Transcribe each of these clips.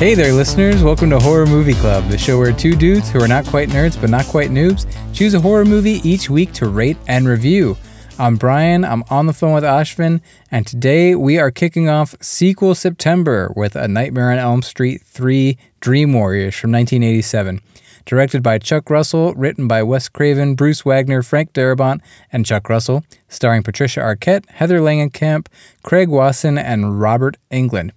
Hey there, listeners. Welcome to Horror Movie Club, the show where two dudes who are not quite nerds but not quite noobs choose a horror movie each week to rate and review. I'm Brian, I'm on the phone with Ashvin, and today we are kicking off sequel September with A Nightmare on Elm Street 3 Dream Warriors from 1987. Directed by Chuck Russell, written by Wes Craven, Bruce Wagner, Frank Darabont, and Chuck Russell, starring Patricia Arquette, Heather Langenkamp, Craig Wasson, and Robert Englund.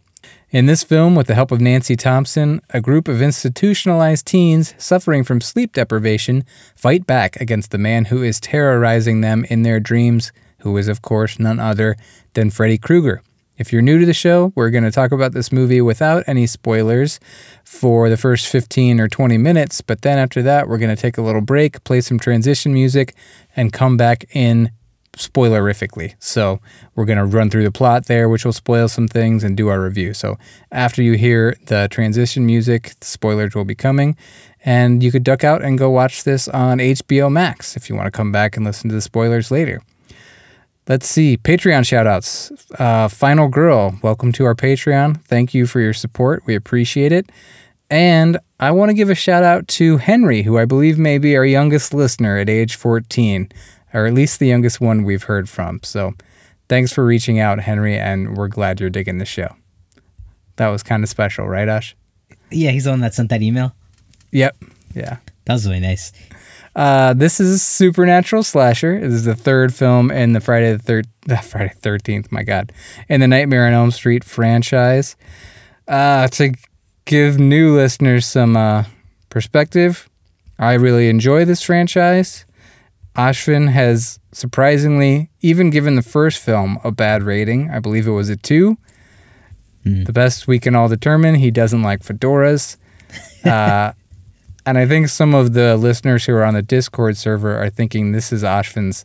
In this film, with the help of Nancy Thompson, a group of institutionalized teens suffering from sleep deprivation fight back against the man who is terrorizing them in their dreams, who is, of course, none other than Freddy Krueger. If you're new to the show, we're going to talk about this movie without any spoilers for the first 15 or 20 minutes, but then after that, we're going to take a little break, play some transition music, and come back in spoilerifically. So we're going to run through the plot there, which will spoil some things, and do our review. So after you hear the transition music, the spoilers will be coming. And you could duck out and go watch this on HBO Max if you want to come back and listen to the spoilers later. Let's see. Patreon shoutouts. Uh, Final Girl, welcome to our Patreon. Thank you for your support. We appreciate it. And I want to give a shout out to Henry, who I believe may be our youngest listener at age 14 or at least the youngest one we've heard from. So thanks for reaching out, Henry, and we're glad you're digging the show. That was kind of special, right, Ash? Yeah, he's the one that sent that email. Yep. Yeah. That was really nice. Uh, this is Supernatural Slasher. This is the third film in the Friday the third, uh, Friday Thirteenth. My God, in the Nightmare on Elm Street franchise. Uh, to give new listeners some uh, perspective, I really enjoy this franchise. Ashvin has surprisingly even given the first film a bad rating. I believe it was a two. Mm. The best we can all determine, he doesn't like fedoras. Uh, and I think some of the listeners who are on the Discord server are thinking this is Ashvin's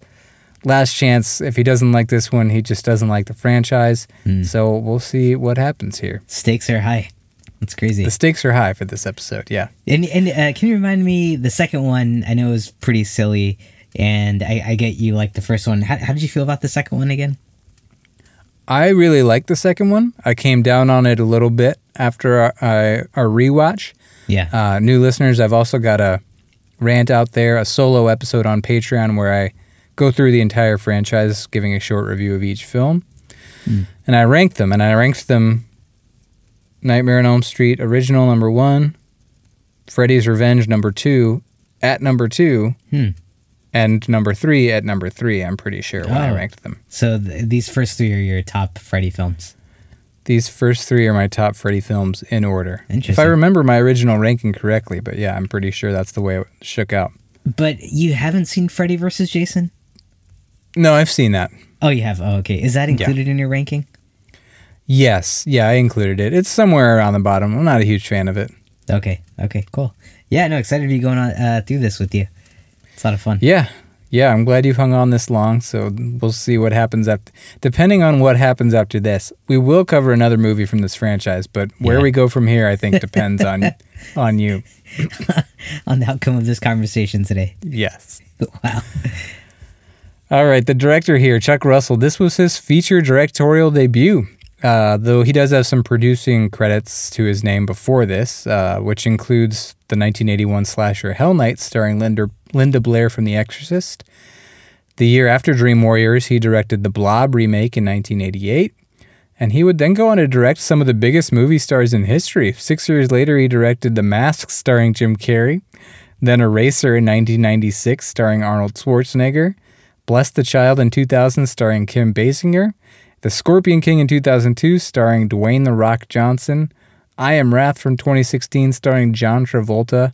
last chance. If he doesn't like this one, he just doesn't like the franchise. Mm. So we'll see what happens here. Stakes are high. That's crazy. The stakes are high for this episode. Yeah. And, and uh, can you remind me the second one? I know it was pretty silly, and I, I get you like the first one. How, how did you feel about the second one again? I really like the second one. I came down on it a little bit after our, our rewatch. Yeah. Uh, new listeners, I've also got a rant out there, a solo episode on Patreon where I go through the entire franchise, giving a short review of each film. Hmm. And I ranked them, and I ranked them Nightmare on Elm Street original number one, Freddy's Revenge number two, at number two, Hmm. And number three at number three. I'm pretty sure when I Oh. ranked them. So th- these first three are your top Freddy films. These first three are my top Freddy films in order. If I Interesting. remember my original ranking correctly, but yeah, I'm pretty sure that's the way it shook out. But you haven't seen Freddy versus Jason? No, I've seen that. Oh, you have. Oh, okay. Is that included in your ranking? Yes, yeah, I included it. It's somewhere around the bottom. I'm not a huge fan of it. Okay. Okay. Cool. Yeah. No. Excited to be going on uh, through this with you. It's a lot of fun. Yeah, yeah, I'm glad you've hung on this long. So we'll see what happens after. Depending on what happens after this, we will cover another movie from this franchise. But where Yeah. we go from here, I think depends on on you. On the outcome of this conversation today. Yes. wow. All right, the director here, Chuck Russell. This was his feature directorial debut. Uh, though he does have some producing credits to his name before this, uh, which includes the 1981 slasher Hell Night starring Linda, Linda Blair from The Exorcist. The year after Dream Warriors, he directed the Blob remake in 1988. And he would then go on to direct some of the biggest movie stars in history. Six years later, he directed The Mask starring Jim Carrey, then Eraser in 1996 starring Arnold Schwarzenegger, Bless the Child in 2000 starring Kim Basinger, The Scorpion King in 2002 starring Dwayne The Rock Johnson, I Am Wrath from 2016 starring John Travolta,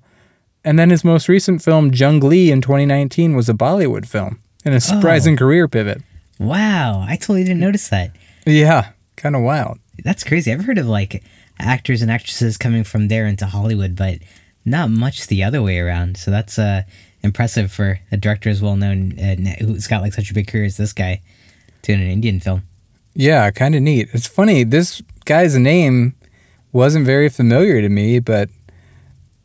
and then his most recent film, Junglee in 2019, was a Bollywood film and a surprising career pivot. Wow. I totally didn't notice that. Yeah, kind of wild. That's crazy. I've heard of like actors and actresses coming from there into Hollywood, but not much the other way around. So that's uh, impressive for a director as well known uh, who's got like such a big career as this guy doing an Indian film. Yeah, kind of neat. It's funny, this guy's name wasn't very familiar to me, but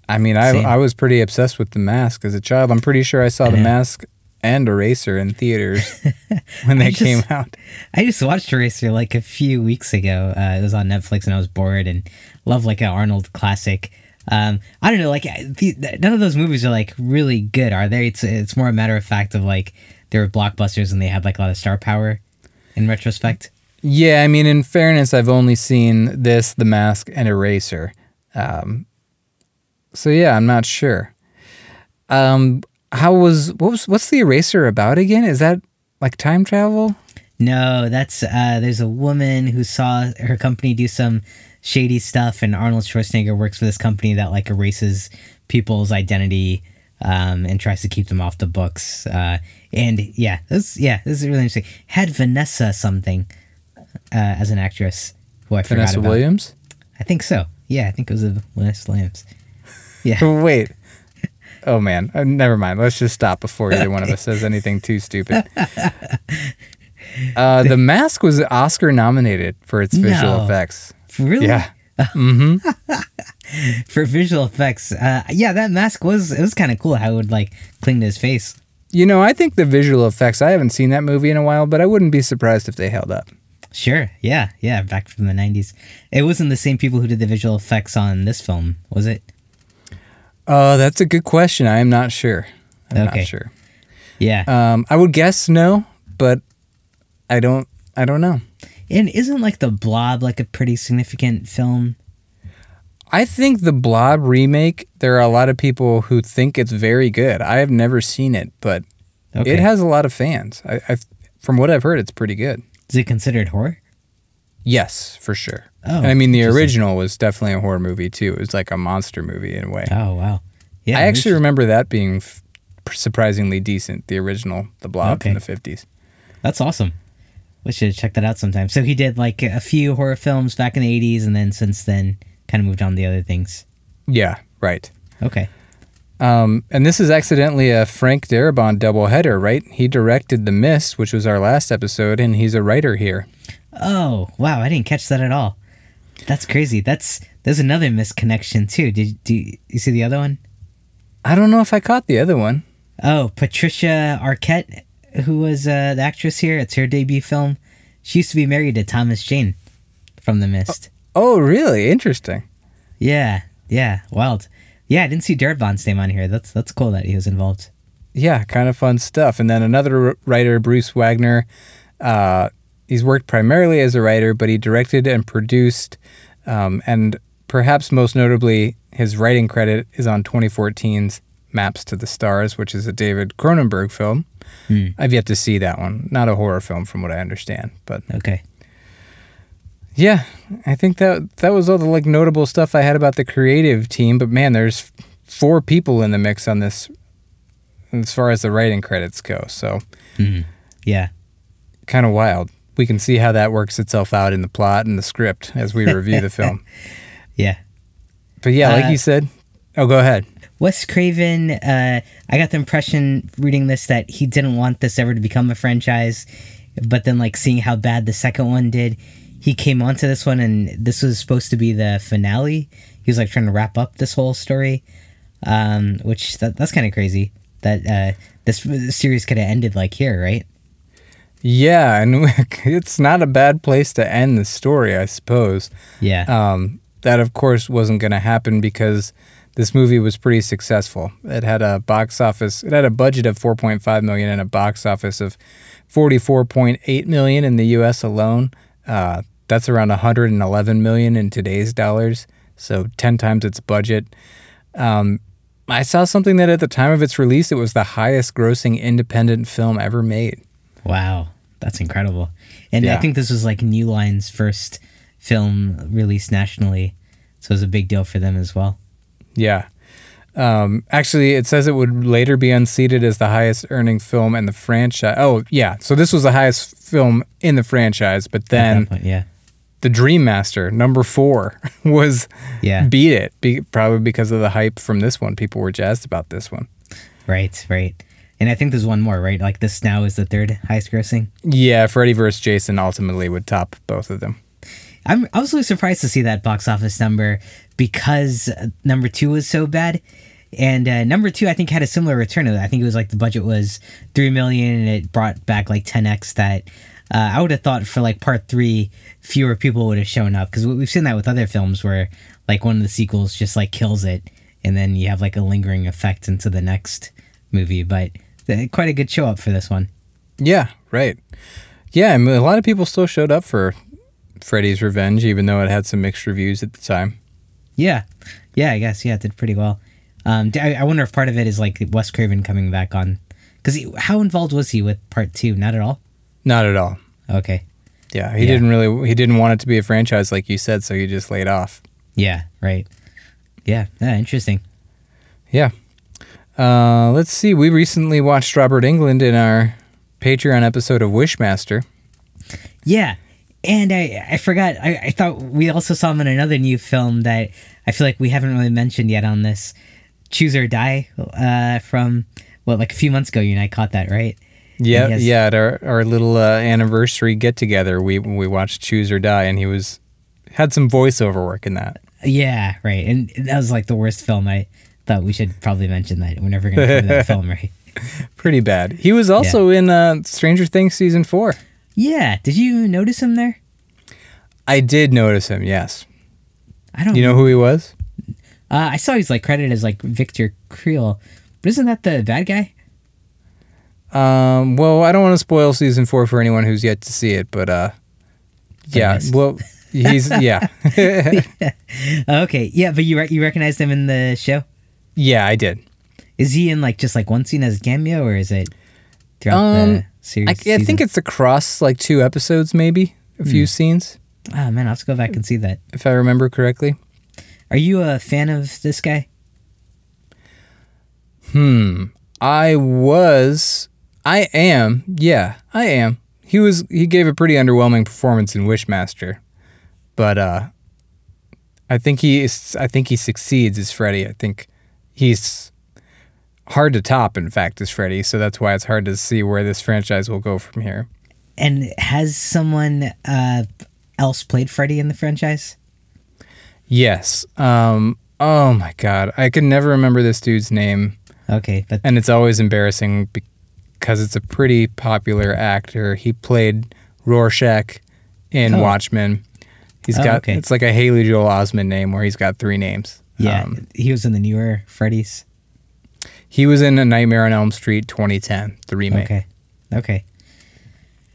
I mean, I, Same. I was pretty obsessed with The Mask as a child. I'm pretty sure I saw The Yeah. Mask and Eraser in theaters when they just- came out. I just watched Eraser like a few weeks ago. Uh, it was on Netflix, and I was bored and love like an Arnold classic. Um, I don't know, like the, none of those movies are like really good, are they? It's it's more a matter of fact of like they were blockbusters and they had like a lot of star power. In retrospect, Yeah, I mean, in fairness, I've only seen this, The Mask, and Eraser. Um, so yeah, I'm not sure. Um, how was what was what's the Eraser about again? Is that like time travel? no, that's uh, there's a woman who saw her company do some shady stuff, and Arnold Schwarzenegger works for this company that like erases people's identity um, and tries to keep them off the books. Uh, and yeah, this yeah, this is really interesting. Had Vanessa something as an actress who I forgot Vanessa about. Williams. I think so. Yeah, I think it was Vanessa Williams. Yeah. Wait. Oh man, uh, never mind. Let's just stop before either one of us says anything too stupid. Uh, the Mask was Oscar nominated for its visual No. effects. Really? Yeah. For visual effects, uh, yeah, that mask was it was kind of cool how it would like cling to his face. You know, I think the visual effects, I haven't seen that movie in a while, but I wouldn't be surprised if they held up. Sure. Yeah. Yeah. Back from the '90s. It wasn't the same people who did the visual effects on this film, was it? Uh, that's a good question. I am not sure. I'm Okay. not sure. Yeah. Um, I would guess no, but I don't. I don't know. and isn't like the Blob like a pretty significant film? I think the Blob remake. There are a lot of people who think it's very good. I have never seen it, but Okay. it has a lot of fans. I, I, from what I've heard, it's pretty good. Is it considered horror? Yes, for sure. Oh, I mean, the original was definitely a horror movie too. It was like a monster movie in a way. Oh wow. Yeah. I actually remember that being f- surprisingly decent. The original, The Blob Okay. from the fifties. That's awesome. We should check that out sometime. So he did like a few horror films back in the '80s, and then since then, kind of moved on to the other things. Yeah, right. Okay. Um, and this is accidentally a Frank Darabont doubleheader, right? He directed The Mist, which was our last episode, and he's a writer here. Oh wow, I didn't catch that at all. That's crazy. That's there's another misconnection too. Did do you, you see the other one? I don't know if I caught the other one. Oh, Patricia Arquette, who was uh, the actress here. It's her debut film. She used to be married to Thomas Jane from The Mist. Oh, really? Interesting. Yeah, yeah, wild. Yeah, I didn't see Darabont's name on here. That's that's cool that he was involved. Yeah, kind of fun stuff. And then another writer, Bruce Wagner. Uh, he's worked primarily as a writer, but he directed and produced, um, and perhaps most notably, his writing credit is on 2014's Maps to the Stars, which is a David Cronenberg film. Hmm. I've yet to see that one. Not a horror film, from what I understand, but Okay. Yeah, I think that that was all the like notable stuff I had about the creative team. But man, there's four people in the mix on this, as far as the writing credits go. So Mhm. Yeah. kind of wild. We can see how that works itself out in the plot and the script as we review the film. Yeah. But yeah, like Uh, you said, oh, go ahead. Wes Craven, uh, I got the impression reading this that he didn't want this ever to become a franchise, but then like seeing how bad the second one did, he came onto this one and this was supposed to be the finale. He was like trying to wrap up this whole story, um, which that, that's kind of crazy. That uh, this, this series could have ended like here, right? Yeah, and it's not a bad place to end the story, I suppose. Yeah. Um, that, of course, wasn't going to happen because this movie was pretty successful. It had a box office. It had a budget of 4.5 million and a box office of 44.8 million in the U.S. alone. Uh, that's around 111 million in today's dollars. So 10 times its budget. Um, I saw something that at the time of its release, it was the highest grossing independent film ever made. Wow, that's incredible. And I think this was like New Line's first film released nationally, so it was a big deal for them as well. Yeah. Um, actually, it says it would later be unseated as the highest earning film in the franchise. Oh, yeah. So this was the highest film in the franchise, but then point, yeah, The Dream Master, number four, was yeah, beat it. Be, probably because of the hype from this one. People were jazzed about this one. right, right. And I think there's one more, right? Like this now is the third highest grossing. Yeah, Freddy vs. Jason ultimately would top both of them. I'm I was really surprised to see that box office number because uh, number two was so bad. And uh, number two, I think, had a similar return. I think it was like the budget was three million, and it brought back like ten x that. Uh, I would have thought for like part three, fewer people would have shown up because we've seen that with other films where like one of the sequels just like kills it, and then you have like a lingering effect into the next movie. But uh, quite a good show up for this one. Yeah, right. Yeah, I mean, a lot of people still showed up for Freddy's Revenge, even though it had some mixed reviews at the time. Yeah, yeah, I guess yeah, it did pretty well. Um, I, I wonder if part of it is like Wes Craven coming back on, because how involved was he with part two? Not at all. Not at all. Okay. Yeah, he Yeah. didn't really. He didn't want it to be a franchise, like you said, so he just laid off. Yeah. Right. Yeah. Yeah. Interesting. Yeah. Uh, let's see. We recently watched Robert Englund in our Patreon episode of Wishmaster. Yeah. And I, I forgot. I, I thought we also saw him in another new film that I feel like we haven't really mentioned yet on this. Choose or Die. Uh, from what like a few months ago. You and I caught that right. Yeah, Yes. yeah. At our, our little uh, anniversary get together, we we watched Choose or Die, and he was had some voiceover work in that. Yeah. Right. And that was like the worst film. I thought we should probably mention that. We're never gonna cover that film, right? Pretty bad. He was also in uh, Stranger Things season four. Yeah. Did you notice him there? I did notice him. Yes. I don't. You know who he was? Uh, I saw he's like credited as like Victor Creel, but isn't that the bad guy? Um, well, I don't want to spoil season four for anyone who's yet to see it, but uh, yeah. Well, he's yeah, Okay, yeah, but you re- you recognized him in the show. yeah. I did. Is he in like just like one scene as a cameo, or is it throughout Um, the series? I, I think it's across like two episodes, maybe a few scenes, Oh man, I'll have to go back and see that. if I remember correctly. Are you a fan of this guy? Hmm. I was. I am. Yeah, I am. He was. He gave a pretty underwhelming performance in Wishmaster, but uh, I think he is. I think he succeeds as Freddy. I think he's hard to top. In fact, as Freddy. So that's why it's hard to see where this franchise will go from here. And has someone uh, else played Freddy in the franchise? Yes. Um. Oh my God. I can never remember this dude's name. Okay, but and it's always embarrassing because it's a pretty popular actor. He played Rorschach in Oh. Watchmen. He's Oh, got okay. it's like a Haley Joel Osment name where he's got three names. yeah, Um, he was in the newer Freddy's. he was in A Nightmare on Elm Street 2010, the remake. Okay. Okay.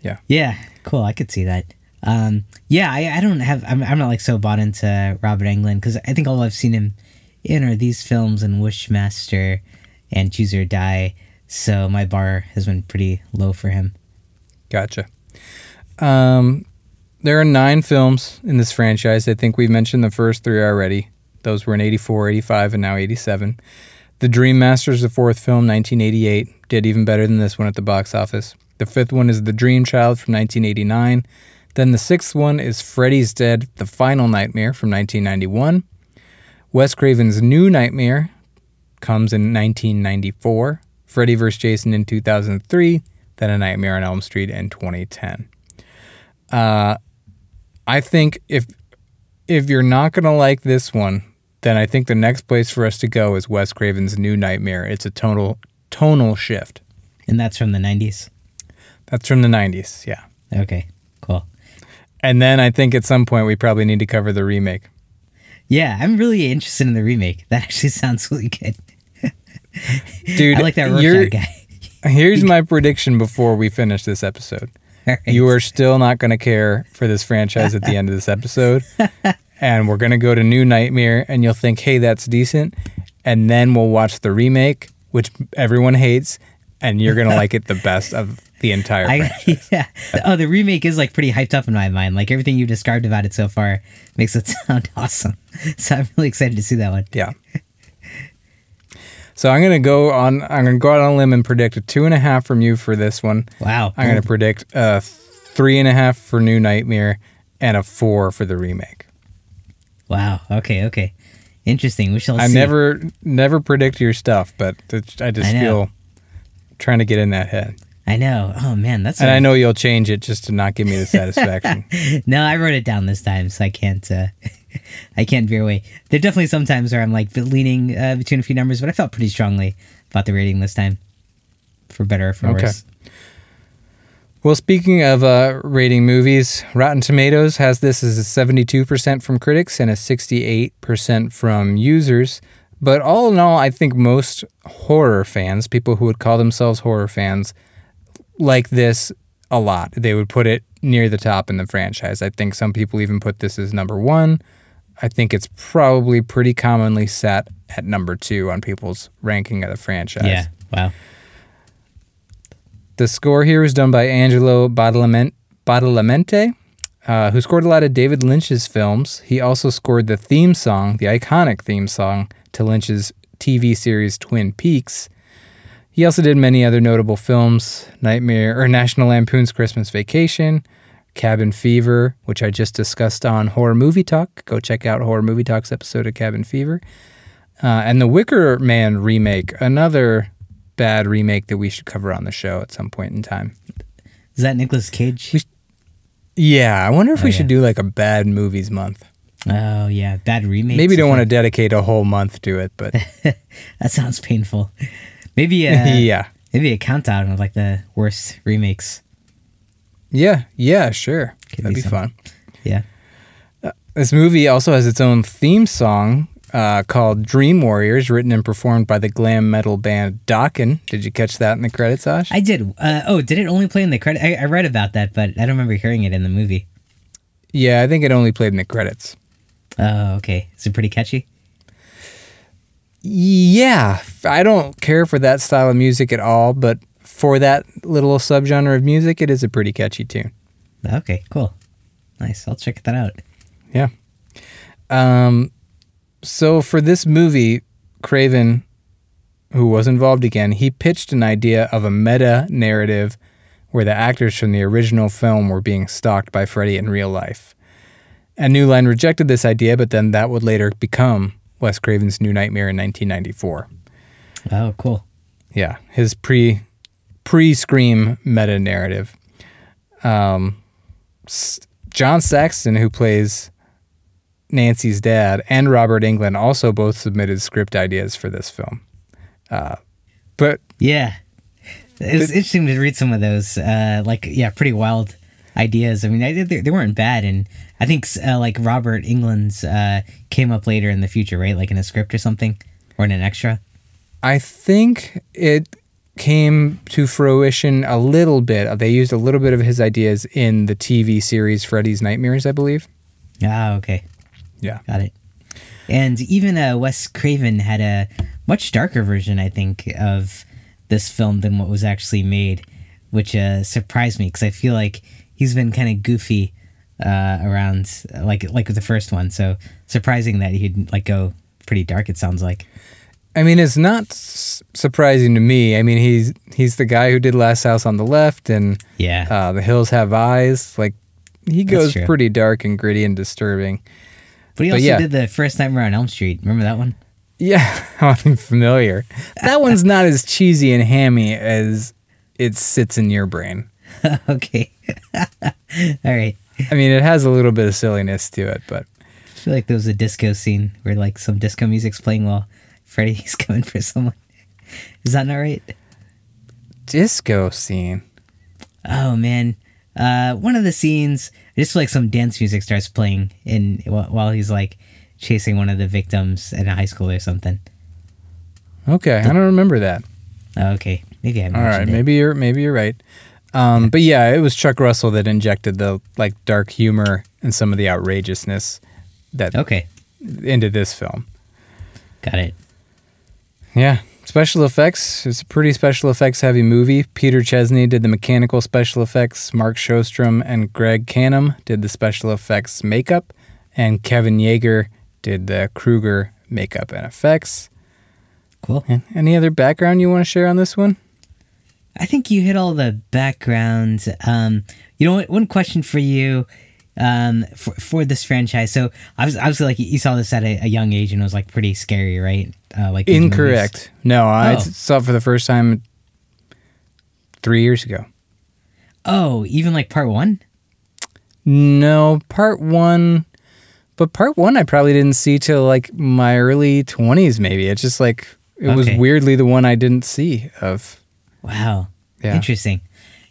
Yeah. Yeah. Cool. I could see that. Um, yeah, I, I don't have. I'm, I'm not like so bought into Robert Englund because I think all I've seen him in are these films and Wishmaster and Choose or Die. So my bar has been pretty low for him. Gotcha. Um, there are nine films in this franchise. I think we've mentioned the first three already. Those were in 84, 85, and now 87. The Dream Master is the fourth film, 1988. Did even better than this one at the box office. The fifth one is The Dream Child from 1989. Then the sixth one is Freddy's Dead, The Final Nightmare from 1991. Wes Craven's New Nightmare comes in 1994. Freddy vs. Jason in 2003. Then A Nightmare on Elm Street in 2010. Uh, I think if if you're not gonna like this one, then I think the next place for us to go is Wes Craven's New Nightmare. It's a tonal tonal shift. And that's from the 90s. That's from the 90s, yeah. Okay. Cool. And then I think at some point we probably need to cover the remake. Yeah, I'm really interested in the remake. That actually sounds really good. Dude, I like that Rorschach guy. Here's my prediction before we finish this episode. Right. You are still not going to care for this franchise at the end of this episode. and we're going to go to New Nightmare, and you'll think, hey, that's decent. And then we'll watch the remake, which everyone hates, and you're going to like it the best of the entire I, yeah. Oh, the remake is like pretty hyped up in my mind. Like everything you've described about it so far makes it sound awesome. So I'm really excited to see that one. Yeah. So I'm gonna go on. I'm gonna go out on a limb and predict a two and a half from you for this one. Wow. I'm gonna predict a three and a half for New Nightmare and a four for the remake. Wow. Okay. Okay. Interesting. We shall I see. never never predict your stuff, but it's, I just I feel trying to get in that head, I know. Oh man, that's. and a- I know you'll change it just to not give me the satisfaction. no, I wrote it down this time, so I can't. Uh, I can't veer away. There are definitely some times where I'm like leaning uh, between a few numbers, but I felt pretty strongly about the rating this time, for better or for Okay. worse. Well, speaking of uh, rating movies, Rotten Tomatoes has this as a 72% from critics and a 68% from users. But all in all, I think most horror fans, people who would call themselves horror fans, like this a lot. They would put it near the top in the franchise. I think some people even put this as number one. I think it's probably pretty commonly set at number two on people's ranking of the franchise. Yeah. Wow. The score here was done by Angelo Badalament- Badalamenti, uh, who scored a lot of David Lynch's films. He also scored the theme song, the iconic theme song to Lynch's TV series Twin Peaks. He also did many other notable films, Nightmare or National Lampoon's Christmas Vacation, Cabin Fever, which I just discussed on Horror Movie Talk. Go check out Horror Movie Talk's episode of Cabin Fever. Uh, and the Wicker Man remake, another bad remake that we should cover on the show at some point in time. Is that Nicolas Cage? We- Yeah, I wonder if Oh, we yeah. should do like a bad movies month. Oh yeah, bad remake. Maybe don't want to dedicate a whole month to it, but That sounds painful. Maybe uh, yeah. maybe a countdown of like the worst remakes. Yeah, yeah, sure. Could That'd be be fun. Yeah. This movie also has its own theme song uh, called Dream Warriors, written and performed by the glam metal band Dokken. Did you catch that in the credits, Ash? I did. Uh, oh, did it only play in the credit? I, I read about that, but I don't remember hearing it in the movie. yeah, I think it only played in the credits. Oh, okay. Is it pretty catchy? Yeah, I don't care for that style of music at all, but for that little subgenre of music, it is a pretty catchy tune. Okay, cool. Nice. I'll check that out. Yeah. Um, so for this movie, Craven, who was involved again, he pitched an idea of a meta narrative where the actors from the original film were being stalked by Freddy in real life. And New Line rejected this idea, but then that would later become Wes Craven's New Nightmare in 1994. Oh, cool. Yeah, his pre pre Scream meta narrative. Um, S- John Saxon, who plays Nancy's dad, and Robert Englund also both submitted script ideas for this film. Uh, but Yeah. it It's interesting to read some of those, uh, like, yeah, pretty wild ideas. I mean, I, they, they weren't bad. And I think, uh, like, Robert Englund's uh, came up later in the future, right? Like in a script or something, or in an extra. I think it came to fruition a little bit. They used a little bit of his ideas in the TV series Freddy's Nightmares, I believe. Ah, okay. Yeah. Got it. And even uh, Wes Craven had a much darker version, I think, of this film than what was actually made, which uh, surprised me because I feel like he's been kind of goofy uh, around, like like the first one. So surprising that he'd like go pretty dark. It sounds like. I mean, it's not s- surprising to me. I mean, he's he's the guy who did Last House on the Left and Yeah. uh, The Hills Have Eyes. Like, he goes pretty dark and gritty and disturbing. but he but also yeah. did the first Nightmare on Elm Street. Remember that one? Yeah, I'm familiar. That one's not as cheesy and hammy as it sits in your brain. okay. All right. I mean, it has a little bit of silliness to it, but I feel like there was a disco scene where like some disco music's playing while Freddy's coming for someone. Is that not right? disco scene. Oh man, uh, one of the scenes, just like some dance music starts playing in while while he's like chasing one of the victims in a high school or something. Okay, I don't remember that. Oh, okay, maybe I All mentioned it. maybe you're maybe you're right. Um, but yeah, it was Chuck Russell that injected the like dark humor and some of the outrageousness that Okay, into this film. got it. Yeah, special effects. It's a pretty special effects heavy movie. Peter Chesney did the mechanical special effects. Mark Shostrom and Greg Cannom did the special effects makeup, and Kevin Yagher did the Krueger makeup and effects. Cool. And any other background you want to share on this one? I think you hit all the background. Um, you know, what, one question for you um, for, for this franchise. So, obviously, obviously, like you saw this at a, a young age and it was like pretty scary, right? Uh, like. Incorrect. No, I Oh. saw it for the first time three years ago. Oh, even like part one. No, part one but part one I probably didn't see till like my early twenties. Maybe it's just like it was weirdly the one I didn't see of. Wow. Yeah. Interesting.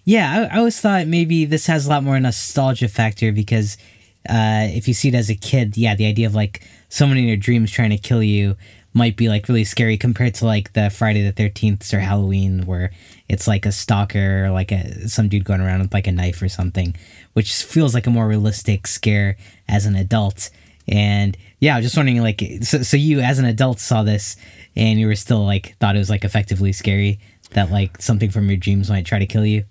Yeah, I, I always thought maybe this has a lot more nostalgia factor because uh, if you see it as a kid, yeah, the idea of like someone in your dreams trying to kill you might be like really scary compared to like the Friday the Thirteenth or Halloween where it's like a stalker or like a some dude going around with like a knife or something, which feels like a more realistic scare as an adult. And yeah, I was just wondering, like, so, so you as an adult saw this and you were still like thought it was like effectively scary that like something from your dreams might try to kill you.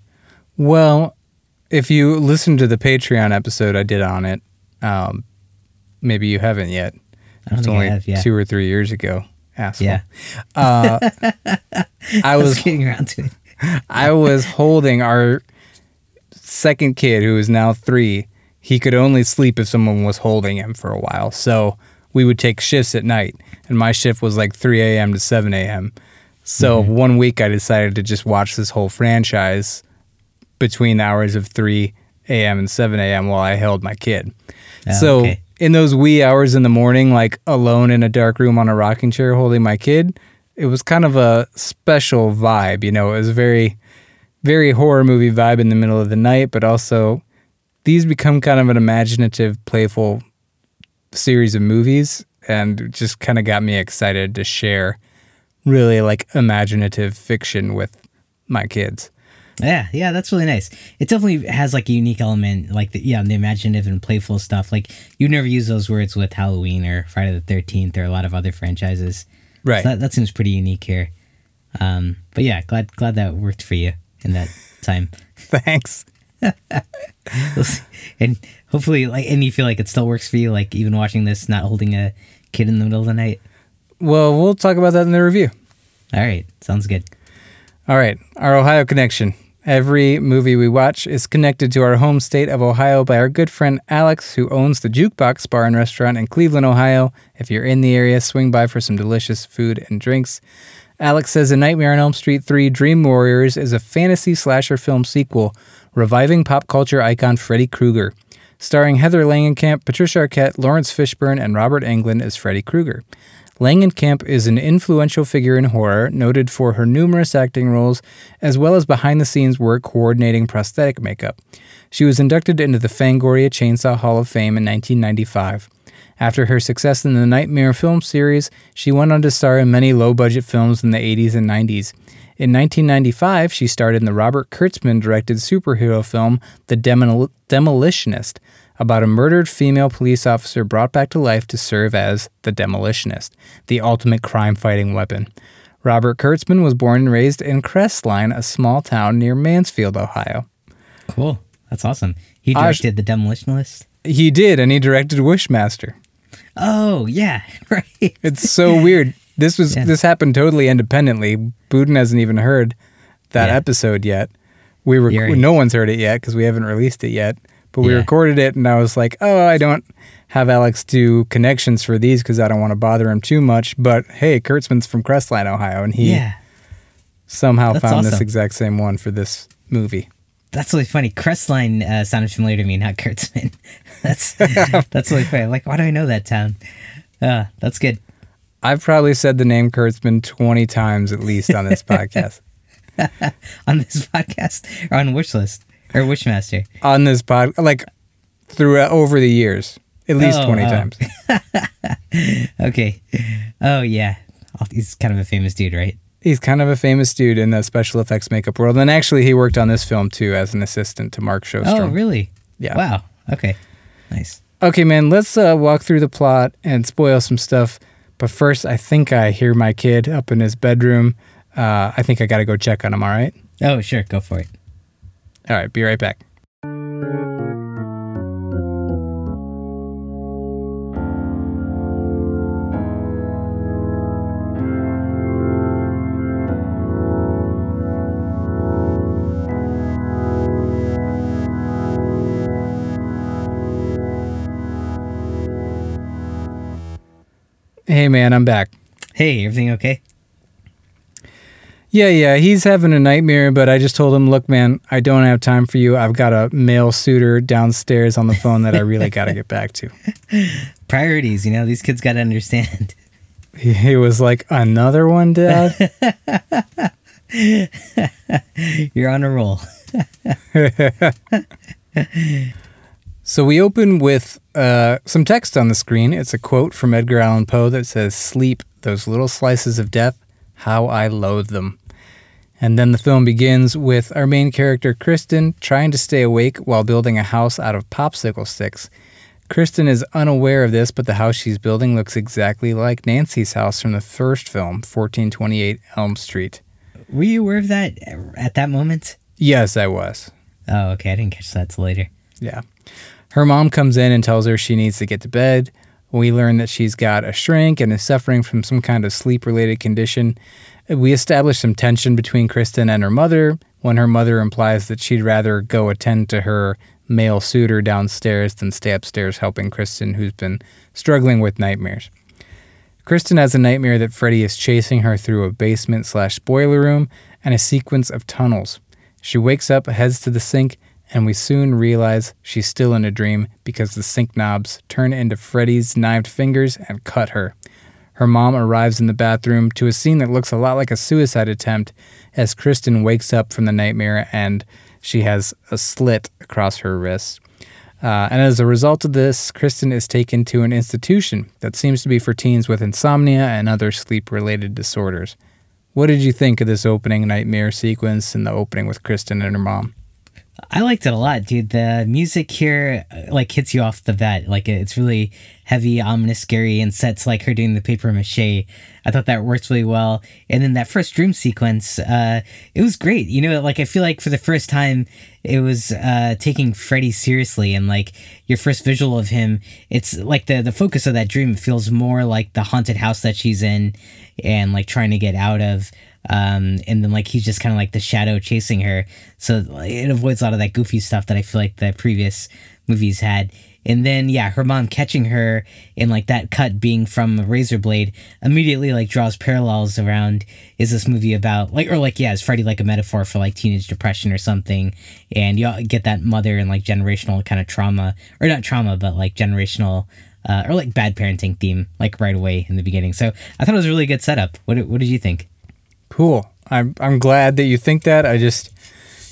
Well, if you listen to the Patreon episode I did on it, um, maybe you haven't yet. I don't It's think only I have. Yeah, two or three years ago. Asshole. yeah. Uh, I was getting around to it. I was holding our second kid, who is now three. He could only sleep if someone was holding him for a while. So we would take shifts at night, and my shift was like 3 a.m. to 7 a.m. So mm-hmm. one week I decided to just watch this whole franchise between the hours of 3 a.m. and 7 a.m. while I held my kid. Oh, so okay. in those wee hours in the morning, like alone in a dark room on a rocking chair holding my kid, it was kind of a special vibe. You know, it was very, very horror movie vibe in the middle of the night, but also these become kind of an imaginative, playful series of movies and just kind of got me excited to share really like imaginative fiction with my kids. Yeah, yeah, that's really nice. It definitely has like a unique element, like the yeah, the imaginative and playful stuff. Like you never use those words with Halloween or Friday the Thirteenth or a lot of other franchises. Right. So that that seems pretty unique here. Um, but yeah, glad glad that worked for you in that time. Thanks. and hopefully, like, and you feel like it still works for you, like even watching this, not holding a kid in the middle of the night. Well, we'll talk about that in the review. All right, sounds good. All right, our Ohio connection. Every movie we watch is connected to our home state of Ohio by our good friend Alex, who owns the Jukebox Bar and Restaurant in Cleveland, Ohio. If you're in the area, swing by for some delicious food and drinks. Alex says A Nightmare on Elm Street 3 Dream Warriors is a fantasy slasher film sequel reviving pop culture icon Freddy Krueger. Starring Heather Langenkamp, Patricia Arquette, Laurence Fishburne, and Robert Englund as Freddy Krueger. Langenkamp is an influential figure in horror, noted for her numerous acting roles, as well as behind the scenes work coordinating prosthetic makeup. She was inducted into the Fangoria Chainsaw Hall of Fame in 1995. After her success in the Nightmare film series, she went on to star in many low budget films in the 80s and 90s. In 1995, she starred in the Robert Kurtzman directed superhero film The Demol- Demolitionist, about a murdered female police officer brought back to life to serve as the Demolitionist, the ultimate crime fighting weapon. Robert Kurtzman was born and raised in Crestline, a small town near Mansfield, Ohio. Cool, that's awesome. He directed the Demolitionist? He did, and he directed Wishmaster. Oh yeah, right. It's so weird. This was Yeah. this happened totally independently. Buden hasn't even heard that Yeah. episode yet. We were right. no one's heard it yet because we haven't released it yet. But we Yeah. recorded it, and I was like, "Oh, I don't have Alex do connections for these because I don't want to bother him too much." But hey, Kurtzman's from Crestline, Ohio, and he yeah, somehow That's found this exact same one for this movie. that's really funny. Crestline uh, sounded familiar to me, not Kurtzman. that's that's really funny. Like, why do I know that town? Uh, that's good. I've probably said the name Kurtzman twenty times at least on this podcast. On this podcast or on Wishlist or Wishmaster. on this pod, like throughout over the years, at least Oh, twenty times. Okay. Oh yeah, Oh, he's kind of a famous dude, right? He's kind of a famous dude in the special effects makeup world, and actually, he worked on this film too as an assistant to Mark Shostrom. Oh really? Yeah. Wow. Okay. Nice. Okay, man, let's uh, walk through the plot and spoil some stuff. But first, I think I hear my kid up in his bedroom. Uh, I think I got to go check on him. All right. Oh sure, go for it. All right. Be right back. Hey, man, I'm back. Hey, everything okay? Yeah, yeah, he's having a nightmare, but I just told him, look, man, I don't have time for you. I've got a male suitor downstairs on the phone that I really got to get back to. Priorities, you know, these kids got to understand. He, he was like, another one, Dad? You're on a roll. so we open with uh, some text on the screen. It's a quote from Edgar Allan Poe that says, Sleep, those little slices of death, how I loathe them. And then the film begins with our main character, Kristen, trying to stay awake while building a house out of popsicle sticks. Kristen is unaware of this, but the house she's building looks exactly like Nancy's house from the first film, 1428 Elm Street. Were you aware of that at that moment? Yes, I was. Oh, okay. I didn't catch that till later. Yeah. Her mom comes in and tells her she needs to get to bed. We learn that she's got a shrink and is suffering from some kind of sleep related condition. We establish some tension between Kristen and her mother when her mother implies that she'd rather go attend to her male suitor downstairs than stay upstairs helping Kristen, who's been struggling with nightmares. Kristen has a nightmare that Freddy is chasing her through a basement slash boiler room and a sequence of tunnels. She wakes up, heads to the sink, and we soon realize she's still in a dream because the sink knobs turn into Freddy's knifed fingers and cut her. Her mom arrives in the bathroom to a scene that looks a lot like a suicide attempt as Kristen wakes up from the nightmare and she has a slit across her wrist. Uh, and as a result of this, Kristen is taken to an institution that seems to be for teens with insomnia and other sleep related disorders. What did you think of this opening nightmare sequence and the opening with Kristen and her mom? I liked it a lot, dude. The music here uh, like hits you off the bat. Like it's really heavy, ominous, scary, and sets like her doing the paper mache. I thought that worked really well. And then that first dream sequence, uh, it was great. You know, like I feel like for the first time, it was uh, taking Freddy seriously, and like your first visual of him, it's like the the focus of that dream feels more like the haunted house that she's in, and like trying to get out of. Um, and then like he's just kind of like the shadow chasing her. So it avoids a lot of that goofy stuff that I feel like the previous movies had. And then yeah, her mom catching her and like that cut being from a razor blade immediately like draws parallels around is this movie about like or like yeah, is Freddy like a metaphor for like teenage depression or something? And you get that mother and like generational kind of trauma or not trauma, but like generational uh, or like bad parenting theme like right away in the beginning. So I thought it was a really good setup. What what did you think? Cool. I'm I'm glad that you think that. I just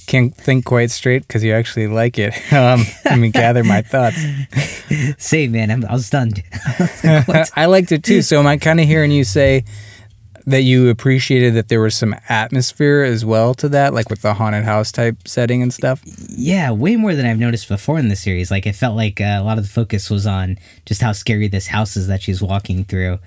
can't think quite straight because you actually like it. Um, let me gather my thoughts. Same, man. I'm, I was stunned. I liked it too. So am I kind of hearing you say that you appreciated that there was some atmosphere as well to that, like with the haunted house type setting and stuff? Yeah, way more than I've noticed before in the series. Like it felt like uh, a lot of the focus was on just how scary this house is that she's walking through.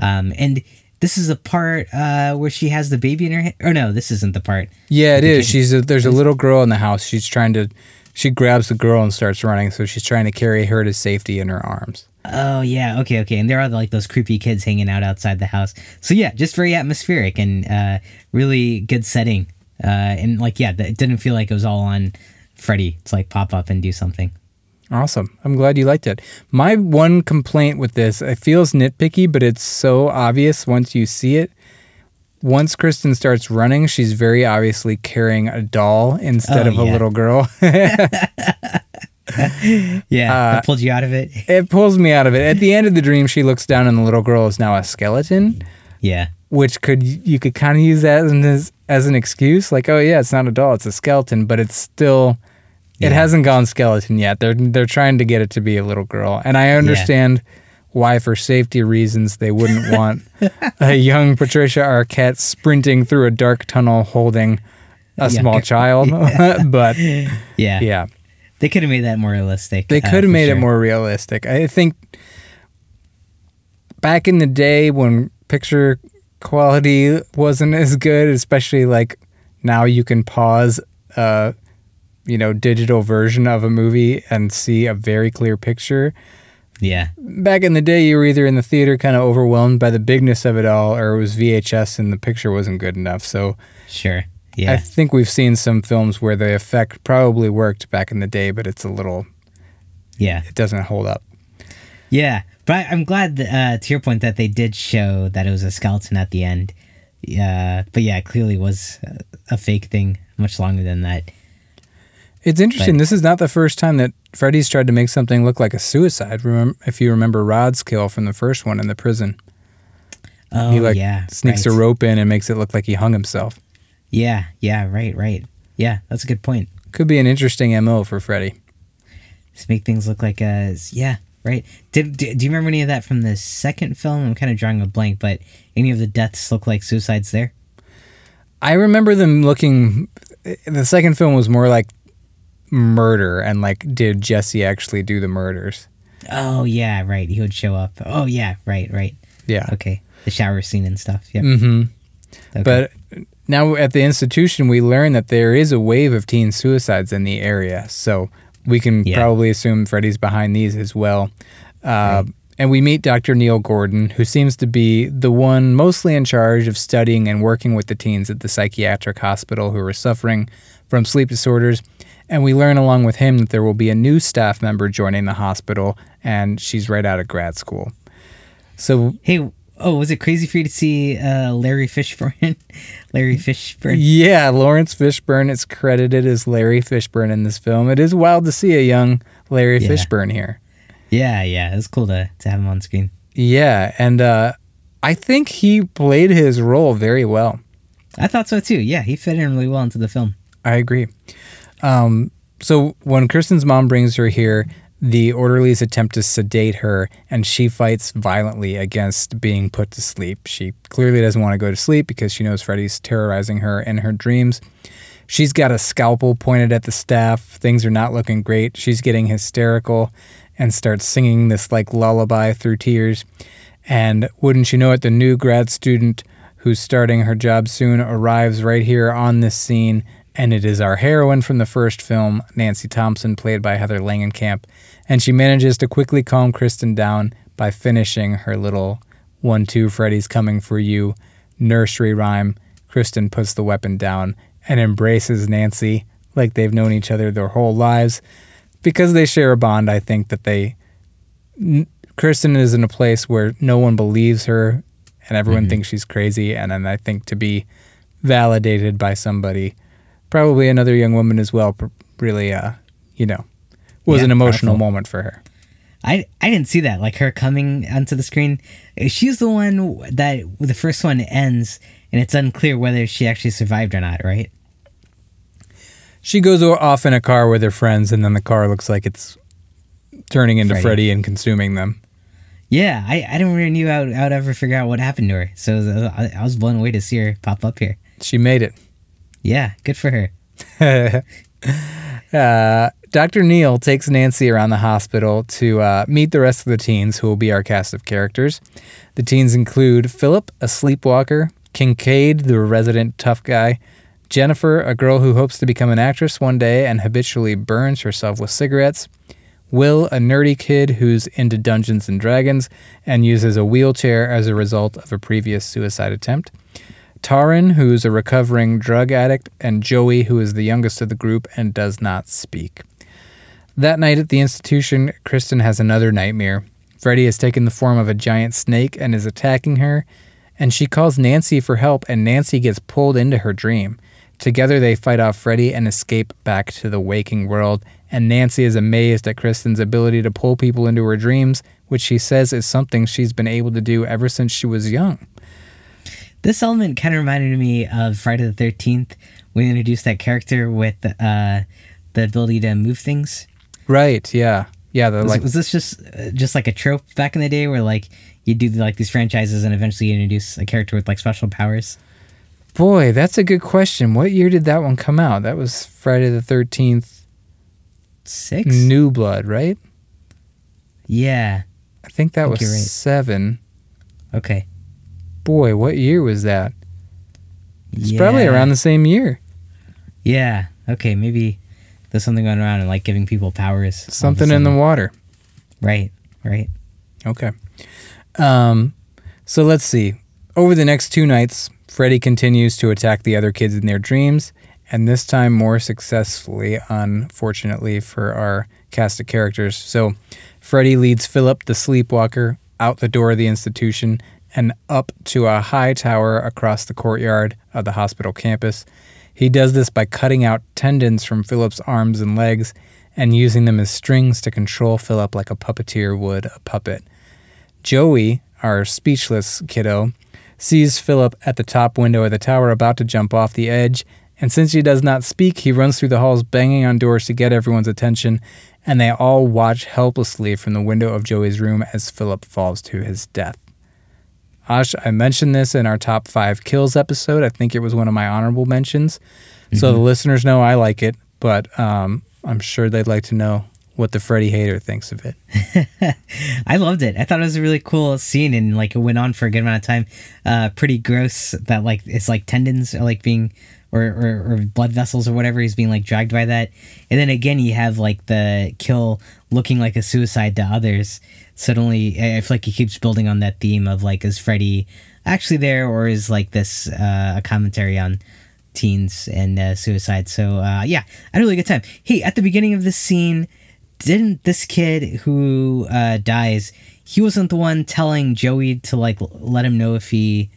Um, and this is the part uh, where she has the baby in her hand. Or no, this isn't the part. Yeah, it is. She's a, there's a little girl in the house. She's trying to. She grabs the girl and starts running. So she's trying to carry her to safety in her arms. Oh yeah, okay, okay. And there are like those creepy kids hanging out outside the house. So yeah, just very atmospheric and uh, really good setting. Uh, and like yeah, it didn't feel like it was all on Freddy to like pop up and do something. Awesome. I'm glad you liked it. My one complaint with this, it feels nitpicky, but it's so obvious once you see it. Once Kristen starts running, she's very obviously carrying a doll instead Oh, of a little girl. Yeah, Uh, that pulled you out of it. it pulls me out of it. At the end of the dream, she looks down and the little girl is now a skeleton, Yeah, which could you could kind of use that as, as an excuse, like, oh yeah, it's not a doll, it's a skeleton, but it's still it hasn't gone skeleton yet. They're they're trying to get it to be a little girl, and I understand why, for safety reasons, they wouldn't want a young Patricia Arquette sprinting through a dark tunnel holding a Yeah. small child. but yeah, yeah, They could have made that more realistic. they uh, could have for made it more realistic. I think back in the day when picture quality wasn't as good, especially like now you can pause a you know digital version of a movie and see a very clear picture. Yeah, Back in the day, you were either in the theater kind of overwhelmed by the bigness of it all, or it was VHS and the picture wasn't good enough. So sure. Yeah. I think we've seen some films where the effect probably worked back in the day, but it's a little, yeah, it doesn't hold up. yeah. But I'm glad that, uh, to your point that they did show that it was a skeleton at the end, yeah, but yeah, it clearly was a fake thing much longer than that. It's interesting. But- this is not the first time that Freddy's tried to make something look like a suicide. Remember, if you remember Rod's kill from the first one in the prison, Oh he like yeah, sneaks right. a rope in and makes it look like he hung himself. Yeah, yeah, right, right. Yeah, that's a good point. Could be an interesting mo for Freddy. Just make things look like uh yeah, right. Did, did do you remember any of that from the second film? I'm kind of drawing a blank, but any of the deaths look like suicides there? I remember them looking. The second film was more like murder and like, did Jesse actually do the murders? Oh yeah, right. He would show up. Oh yeah, right, right. Yeah. Okay, the shower scene and stuff. Yeah. Mm-hmm. Okay. But now at the institution, we learn that there is a wave of teen suicides in the area. So we can Yeah. probably assume Freddy's behind these as well. Uh, And we meet Dr. Neil Gordon, who seems to be the one mostly in charge of studying and working with the teens at the psychiatric hospital who are suffering from sleep disorders. And we learn along with him that there will be a new staff member joining the hospital, and she's right out of grad school. So hey, oh, was it crazy for you to see uh, Larry Fishburne? Larry Fishburne. Yeah, Laurence Fishburne is credited as Larry Fishburne in this film. It is wild to see a young Larry Yeah. Fishburne here. Yeah, yeah. It was cool to, to have him on screen. Yeah, and uh, I think he played his role very well. I thought so too. Yeah, he fit in really well into the film. I agree. Um, so when Kristen's mom brings her here, the orderlies attempt to sedate her, and she fights violently against being put to sleep. She clearly doesn't want to go to sleep because she knows Freddy's terrorizing her in her dreams. She's got a scalpel pointed at the staff. Things are not looking great. She's getting hysterical and starts singing this like lullaby through tears. And wouldn't you know it, the new grad student who's starting her job soon arrives right here on this scene. And it is our heroine from the first film, Nancy Thompson, played by Heather Langenkamp. And she manages to quickly calm Kristen down by finishing her little one, two, Freddy's coming for you nursery rhyme. Kristen puts the weapon down and embraces Nancy like they've known each other their whole lives. Because they share a bond, I think that they. N- Kristen is in a place where no one believes her and everyone mm-hmm. thinks she's crazy. And then I think to be validated by somebody, probably another young woman as well, really, uh, you know, was Yeah, an emotional powerful. moment for her. I I didn't see that. Like her coming onto the screen. She's the one that the first one ends, and it's unclear whether she actually survived or not. Right? She goes off in a car with her friends, and then the car looks like it's turning into Freddy. Freddy and consuming them. Yeah. I I didn't really knew how I would ever figure out what happened to her. So I, I was blown away to see her pop up here. She made it. Yeah. Good for her. uh, Dr. Neil takes Nancy around the hospital to uh, meet the rest of the teens who will be our cast of characters. The teens include Philip, a sleepwalker, Kincaid, the resident tough guy, Jennifer, a girl who hopes to become an actress one day and habitually burns herself with cigarettes, Will, a nerdy kid who's into Dungeons and Dragons and uses a wheelchair as a result of a previous suicide attempt. Taryn, who's a recovering drug addict, and Joey, who is the youngest of the group and does not speak. That night at the institution, Kristen has another nightmare. Freddy has taken the form of a giant snake and is attacking her, and she calls Nancy for help, and Nancy gets pulled into her dream. Together, they fight off Freddy and escape back to the waking world, and Nancy is amazed at Kristen's ability to pull people into her dreams, which she says is something she's been able to do ever since she was young. This element kind of reminded me of Friday the Thirteenth. We introduced that character with uh, the ability to move things. Right, yeah. Yeah, Was, like was this just uh, just like a trope back in the day where like you do like these franchises and eventually you introduce a character with like special powers? Boy, that's a good question. What year did that one come out? That was Friday the 13th Six. New Blood, right? yeah. I think that think was right. 7. Okay. Boy, what year was that? It's probably around the same year. Yeah. Okay. Maybe there's something going around and like giving people powers. all of a Something in the water. right. Right. Okay. Um, so let's see. Over the next two nights, Freddy continues to attack the other kids in their dreams, and this time more successfully, unfortunately, for our cast of characters. So Freddy leads Philip, the sleepwalker, out the door of the institution and up to a high tower across the courtyard of the hospital campus. He does this by cutting out tendons from Philip's arms and legs and using them as strings to control Philip like a puppeteer would a puppet. Joey, our speechless kiddo, sees Philip at the top window of the tower about to jump off the edge, and since he does not speak, he runs through the halls banging on doors to get everyone's attention, and they all watch helplessly from the window of Joey's room as Philip falls to his death. Ash, I mentioned this in our top five kills episode. I think it was one of my honorable mentions. So the listeners know I like it, but um, I'm sure they'd like to know what the Freddy hater thinks of it. I loved it. I thought it was a really cool scene, and like it went on for a good amount of time. Uh, pretty gross that like it's like tendons are like being or, or or blood vessels or whatever. He's being like dragged by that, and then again you have like the kill looking like a suicide to others. Suddenly, I feel like he keeps building on that theme of like is Freddy actually there, or is like this uh, a commentary on teens and uh, suicide. So uh, yeah, I had a really good time. Hey, at the beginning of this scene, didn't this kid who uh, dies? He wasn't the one telling Joey to like let him know if he,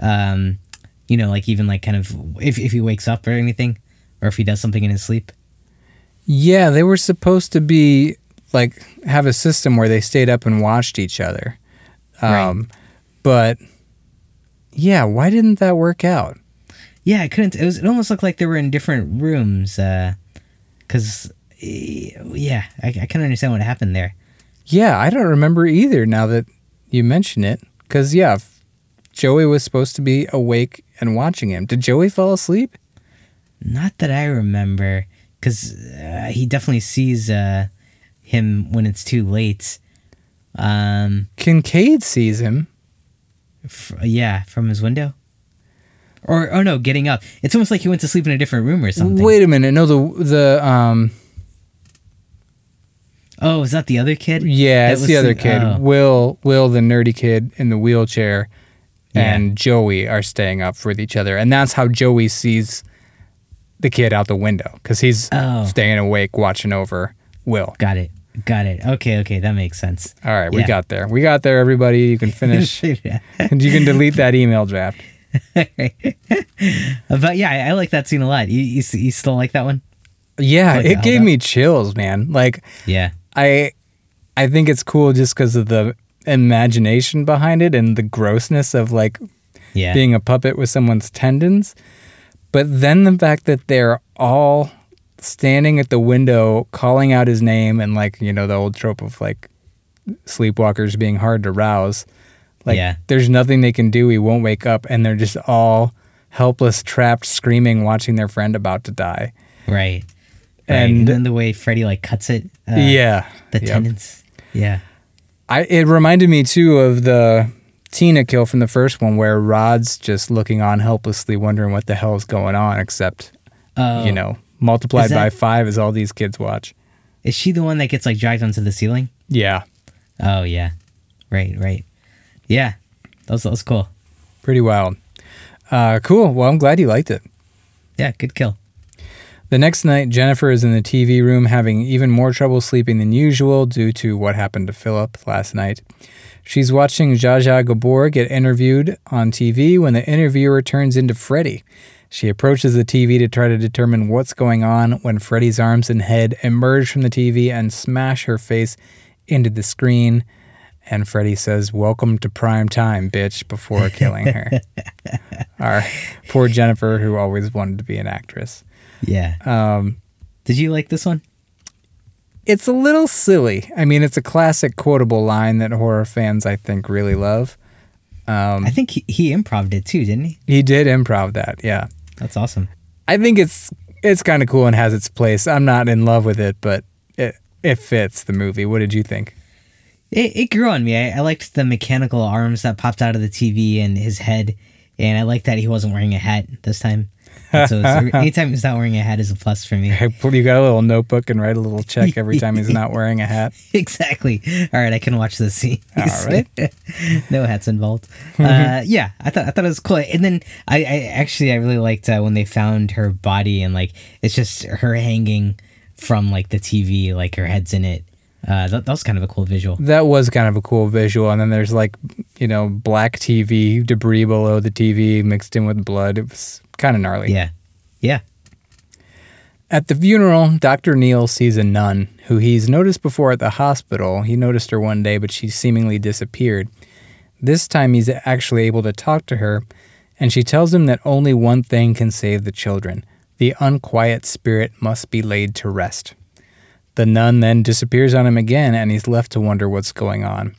um, you know, like even like kind of if if he wakes up or anything, or if he does something in his sleep. Yeah, they were supposed to be like have a system where they stayed up and watched each other. Right. Um, But yeah, why didn't that work out? Yeah, I couldn't. It was. It almost looked like they were in different rooms. Uh, cause eh, yeah, I, I couldn't understand what happened there. Yeah, I don't remember either now that you mention it. Because, yeah, Joey was supposed to be awake and watching him. Did Joey fall asleep? Not that I remember, because uh, he definitely sees uh, him when it's too late. Um, Kincaid sees him. f- yeah, from his window. Or oh no, getting up. It's almost like he went to sleep in a different room or something. Wait a minute. No, the, the, um, Oh, is that the other kid? yeah, it's the other the- kid. oh. Will, Will, the nerdy kid in the wheelchair, Yeah. and Joey are staying up with each other. And that's how Joey sees the kid out the window because he's Oh. staying awake watching over Will. Got it. Got it. Okay, okay, that makes sense. All right, we Yeah. got there. We got there, everybody. You can finish. Yeah. and you can delete that email draft. but yeah, I, I like that scene a lot. You, you, you still like that one? Yeah, Like it gave that- me chills, man. Like Yeah. I I think it's cool just because of the imagination behind it and the grossness of like Yeah. being a puppet with someone's tendons. But then the fact that they're all standing at the window calling out his name and like, you know, the old trope of like sleepwalkers being hard to rouse. Like Yeah. there's nothing they can do. He won't wake up and they're just all helpless, trapped, screaming, watching their friend about to die. Right. Right. And- And, then the way Freddy like cuts it. Uh, yeah. The Yep. tendons. Yeah. I it reminded me too of the Tina kill from the first one where Rod's just looking on helplessly wondering what the hell is going on except Oh. you know, multiplied Is by 5 as all these kids watch. Is she the one that gets like dragged onto the ceiling? Yeah, Oh yeah. Right, right. Yeah. That was that was cool. pretty wild. Uh cool. Well, I'm glad you liked it. Yeah, good kill. The next night, Jennifer is in the TV room having even more trouble sleeping than usual due to what happened to Philip last night. She's watching Zsa Gabor get interviewed on TV when the interviewer turns into Freddy. She approaches the TV to try to determine what's going on when Freddy's arms and head emerge from the TV and smash her face into the screen. And Freddy says, Welcome to prime time, bitch, before killing her. Our poor Jennifer, who always wanted to be an actress. Yeah. Um, Did you like this one? it's a little silly. I mean, it's a classic quotable line that horror fans, I think, really love. Um, I think he, he improved it too, didn't he? he did improv that, yeah. That's awesome. I think it's it's kind of cool and has its place. I'm not in love with it, but it it fits the movie. What did you think? It, it grew on me. I, I liked the mechanical arms that popped out of the TV and his head, and I liked that he wasn't wearing a hat this time. And so anytime he's not wearing a hat is a plus for me. You got a little notebook and write a little check every time he's not wearing a hat. exactly. All right, I can watch this scene. All right. no hats involved. uh, yeah, I thought I thought it was cool. And then I, I actually I really liked uh, when they found her body and like it's just her hanging from like the TV, like her head's in it. Uh, that, that was kind of a cool visual. That was kind of a cool visual. And then there's like you know, black TV, debris below the TV mixed in with blood. It was kind of gnarly. Yeah. Yeah. At the funeral, Dr. Neil sees a nun who he's noticed before at the hospital. He noticed her one day, but she seemingly disappeared. This time, he's actually able to talk to her, and she tells him that only one thing can save the children the unquiet spirit must be laid to rest. The nun then disappears on him again, and he's left to wonder what's going on.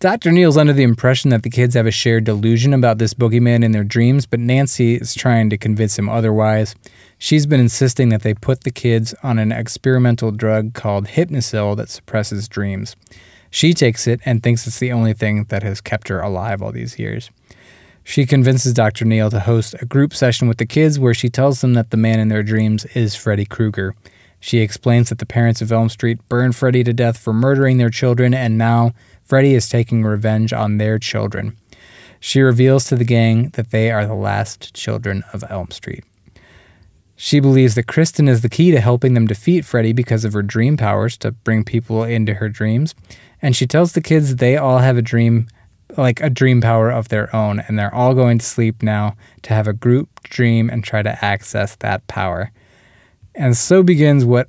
Dr. Neil's under the impression that the kids have a shared delusion about this boogeyman in their dreams, but Nancy is trying to convince him otherwise. She's been insisting that they put the kids on an experimental drug called Hypnocil that suppresses dreams. She takes it and thinks it's the only thing that has kept her alive all these years. She convinces Dr. Neal to host a group session with the kids where she tells them that the man in their dreams is Freddy Krueger. She explains that the parents of Elm Street burned Freddy to death for murdering their children, and now Freddy is taking revenge on their children. She reveals to the gang that they are the last children of Elm Street. She believes that Kristen is the key to helping them defeat Freddy because of her dream powers to bring people into her dreams. And she tells the kids they all have a dream like a dream power of their own, and they're all going to sleep now to have a group dream and try to access that power. And so begins what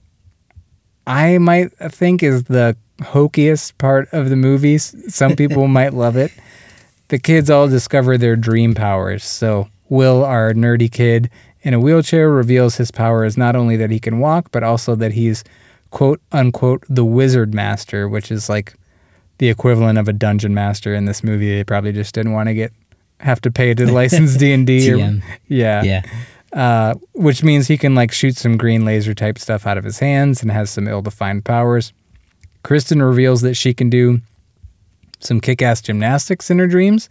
I might think is the hokiest part of the movie. Some people might love it. The kids all discover their dream powers. So, Will, our nerdy kid in a wheelchair, reveals his power is not only that he can walk, but also that he's quote unquote the wizard master, which is like the equivalent of a dungeon master in this movie. They probably just didn't want to get have to pay to license D and D. Yeah, Yeah. Uh, which means he can like shoot some green laser type stuff out of his hands and has some ill defined powers. Kristen reveals that she can do some kick ass gymnastics in her dreams.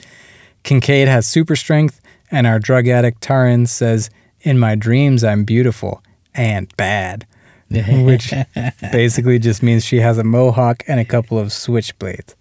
Kincaid has super strength, and our drug addict Taryn says, In my dreams, I'm beautiful and bad. which basically just means she has a mohawk and a couple of switchblades.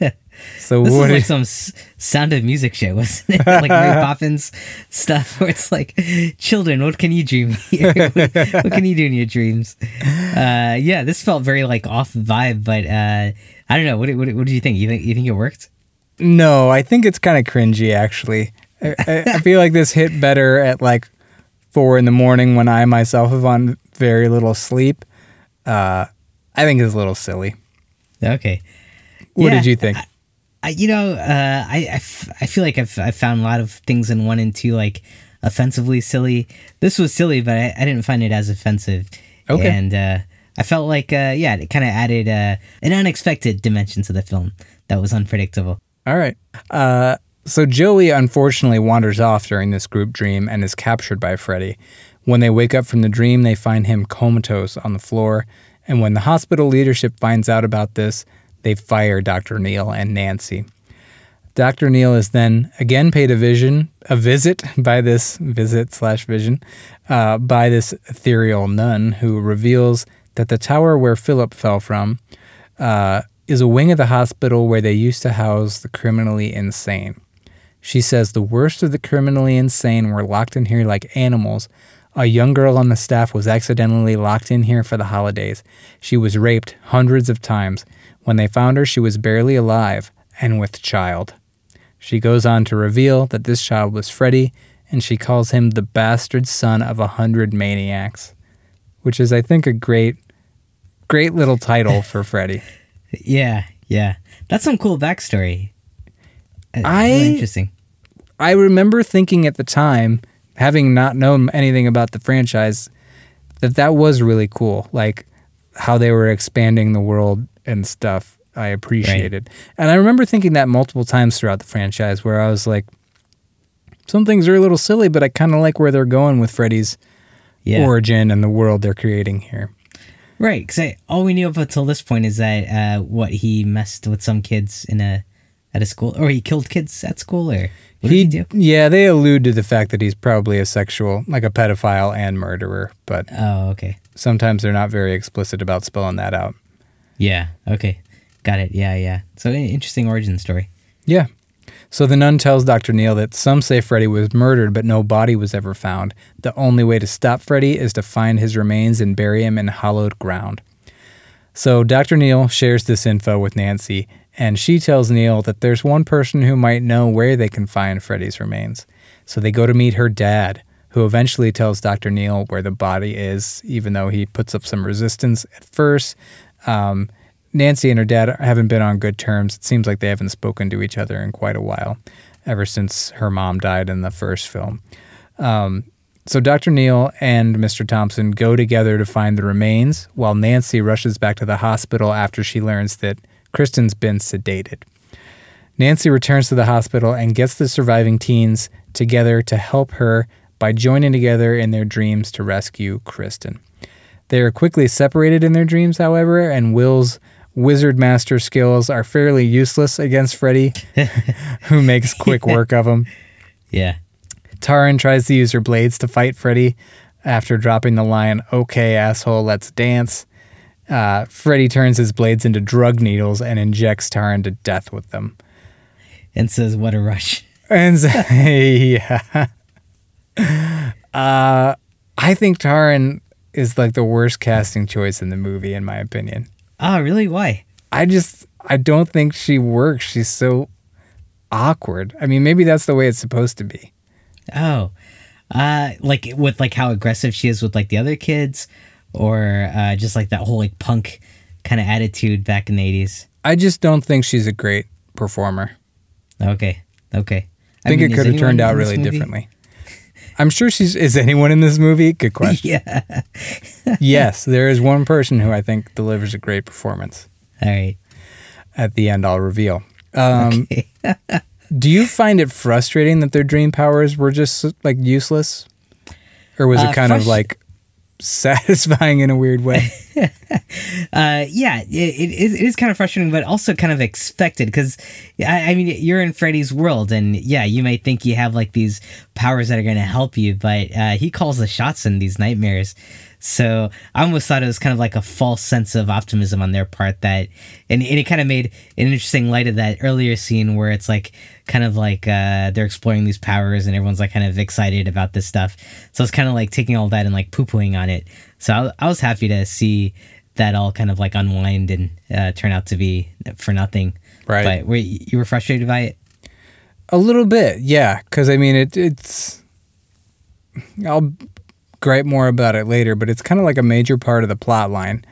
So This what is like some s- Sound of Music show, wasn't it? like Mary Poppins stuff, where it's like, children, what can you dream here? what, what can you do in your dreams? Uh, yeah, this felt very like off vibe, but uh, I don't know. What, what, what do you think? You think you think it worked? No, I think it's kind of cringy actually. I, I, I feel like this hit better at like four in the morning when I myself have on very little sleep. Uh, I think it's a little silly. Okay. What Yeah, did you think? I, you know, uh, I, I, f- I feel like I've, I've found a lot of things in one and two like offensively silly. This was silly, but I, I didn't find it as offensive. Okay. And uh, I felt like, uh, yeah, it kind of added uh, an unexpected dimension to the film that was unpredictable. All right. Uh, so Joey unfortunately wanders off during this group dream and is captured by Freddy. When they wake up from the dream, they find him comatose on the floor. And when the hospital leadership finds out about this, they fire Dr. Neil and Nancy. Dr. Neil is then again paid a vision, a visit by this visit slash vision, uh, by this ethereal nun who reveals that the tower where Philip fell from uh, is a wing of the hospital where they used to house the criminally insane. She says the worst of the criminally insane were locked in here like animals. A young girl on the staff was accidentally locked in here for the holidays. She was raped hundreds of times. When they found her, she was barely alive and with child. She goes on to reveal that this child was Freddy, and she calls him the bastard son of a hundred maniacs, which is, I think, a great, great little title for Freddy. Yeah, yeah. That's some cool backstory. Uh, I- really interesting. I remember thinking at the time, having not known anything about the franchise, that that was really cool. Like how they were expanding the world and stuff. I appreciated. And I remember thinking that multiple times throughout the franchise where I was like, some things are a little silly, but I kind of like where they're going with Freddy's Yeah. origin and the world they're creating here. Right, because all we knew up until this point is that uh, what he messed with some kids in a at a school, or he killed kids at school, or what did he, do? Yeah, they allude to the fact that he's probably a sexual, like a pedophile and murderer, but Oh, okay, sometimes they're not very explicit about spelling that out. Yeah, okay, got it. Yeah, yeah. So interesting origin story. Yeah. So the nun tells Dr. Neil that some say Freddy was murdered, but no body was ever found. The only way to stop Freddy is to find his remains and bury him in hollowed ground. So Dr. Neil shares this info with Nancy, and she tells Neil that there's one person who might know where they can find Freddy's remains. So they go to meet her dad, who eventually tells Dr. Neil where the body is, even though he puts up some resistance at first. Um, Nancy and her dad haven't been on good terms. It seems like they haven't spoken to each other in quite a while, ever since her mom died in the first film. Um, so Dr. Neil and Mr. Thompson go together to find the remains, while Nancy rushes back to the hospital after she learns that Kristen's been sedated. Nancy returns to the hospital and gets the surviving teens together to help her by joining together in their dreams to rescue Kristen. They are quickly separated in their dreams, however, and Will's wizard master skills are fairly useless against Freddy, who makes quick work of him. Yeah. Taryn tries to use her blades to fight Freddy after dropping the line, okay, asshole, let's dance. Uh, Freddy turns his blades into drug needles and injects Taryn to death with them. And says, what a rush. And yeah. Uh, I think Taryn is like the worst casting choice in the movie, in my opinion. Oh, really? Why? I just, I don't think she works. She's so awkward. I mean, maybe that's the way it's supposed to be. Oh, uh, like with like how aggressive she is with like the other kids, or uh, just like that whole like punk kind of attitude back in the eighties. I just don't think she's a great performer. Okay, okay. I think mean, it could have turned out really movie? differently. I'm sure she's. Is anyone in this movie? Good question. Yeah. yes, there is one person who I think delivers a great performance. All right. At the end, I'll reveal. Um, Okay. Do you find it frustrating that their dream powers were just like useless, or was Uh, it kind of like satisfying in a weird way? Uh, yeah, it, it, is- it is kind of frustrating, but also kind of expected because, I, I mean, you're in Freddy's world, and yeah, you might think you have like these powers that are going to help you, but uh, he calls the shots in these nightmares. So I almost thought it was kind of like a false sense of optimism on their part that, and, and it kind of made an interesting light of that earlier scene where it's like kind of like uh, they're exploring these powers and everyone's like kind of excited about this stuff. So it's kind of like taking all that and like poo pooing on it. So I, I was happy to see that all kind of like unwind and uh, turn out to be for nothing. Right. But were you you were frustrated by it? a little bit, yeah. Because I mean, it, it's. I'll gripe more about it later, but it's kind of like a major part of the plot line.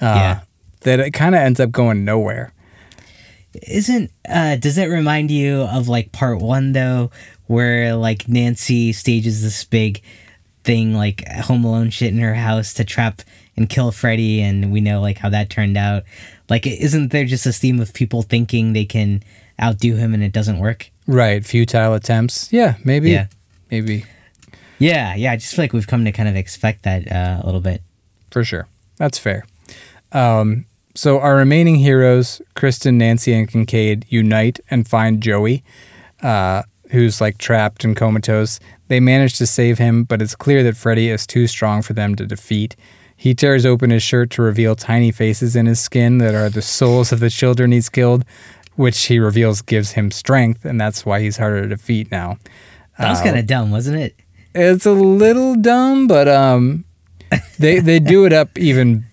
Uh, Yeah. That it kind of ends up going nowhere. Isn't uh does it remind you of like part one though, where like Nancy stages this big thing like Home Alone shit in her house to trap and kill Freddy, and we know like how that turned out. Like, isn't there just this theme of people thinking they can outdo him and it doesn't work? Right. Futile attempts. Yeah, maybe. Yeah. Maybe. Yeah, yeah. I just feel like we've come to kind of expect that uh, a little bit. For sure. That's fair. Um, so our remaining heroes, Kristen, Nancy, and Kincaid, unite and find Joey, uh, who's like trapped and comatose. They manage to save him, but it's clear that Freddy is too strong for them to defeat. He tears open his shirt to reveal tiny faces in his skin that are the souls of the children he's killed, which he reveals gives him strength, and that's why he's harder to defeat now. That was Uh, kind of dumb, wasn't it? It's a little dumb, but um, they they do it up even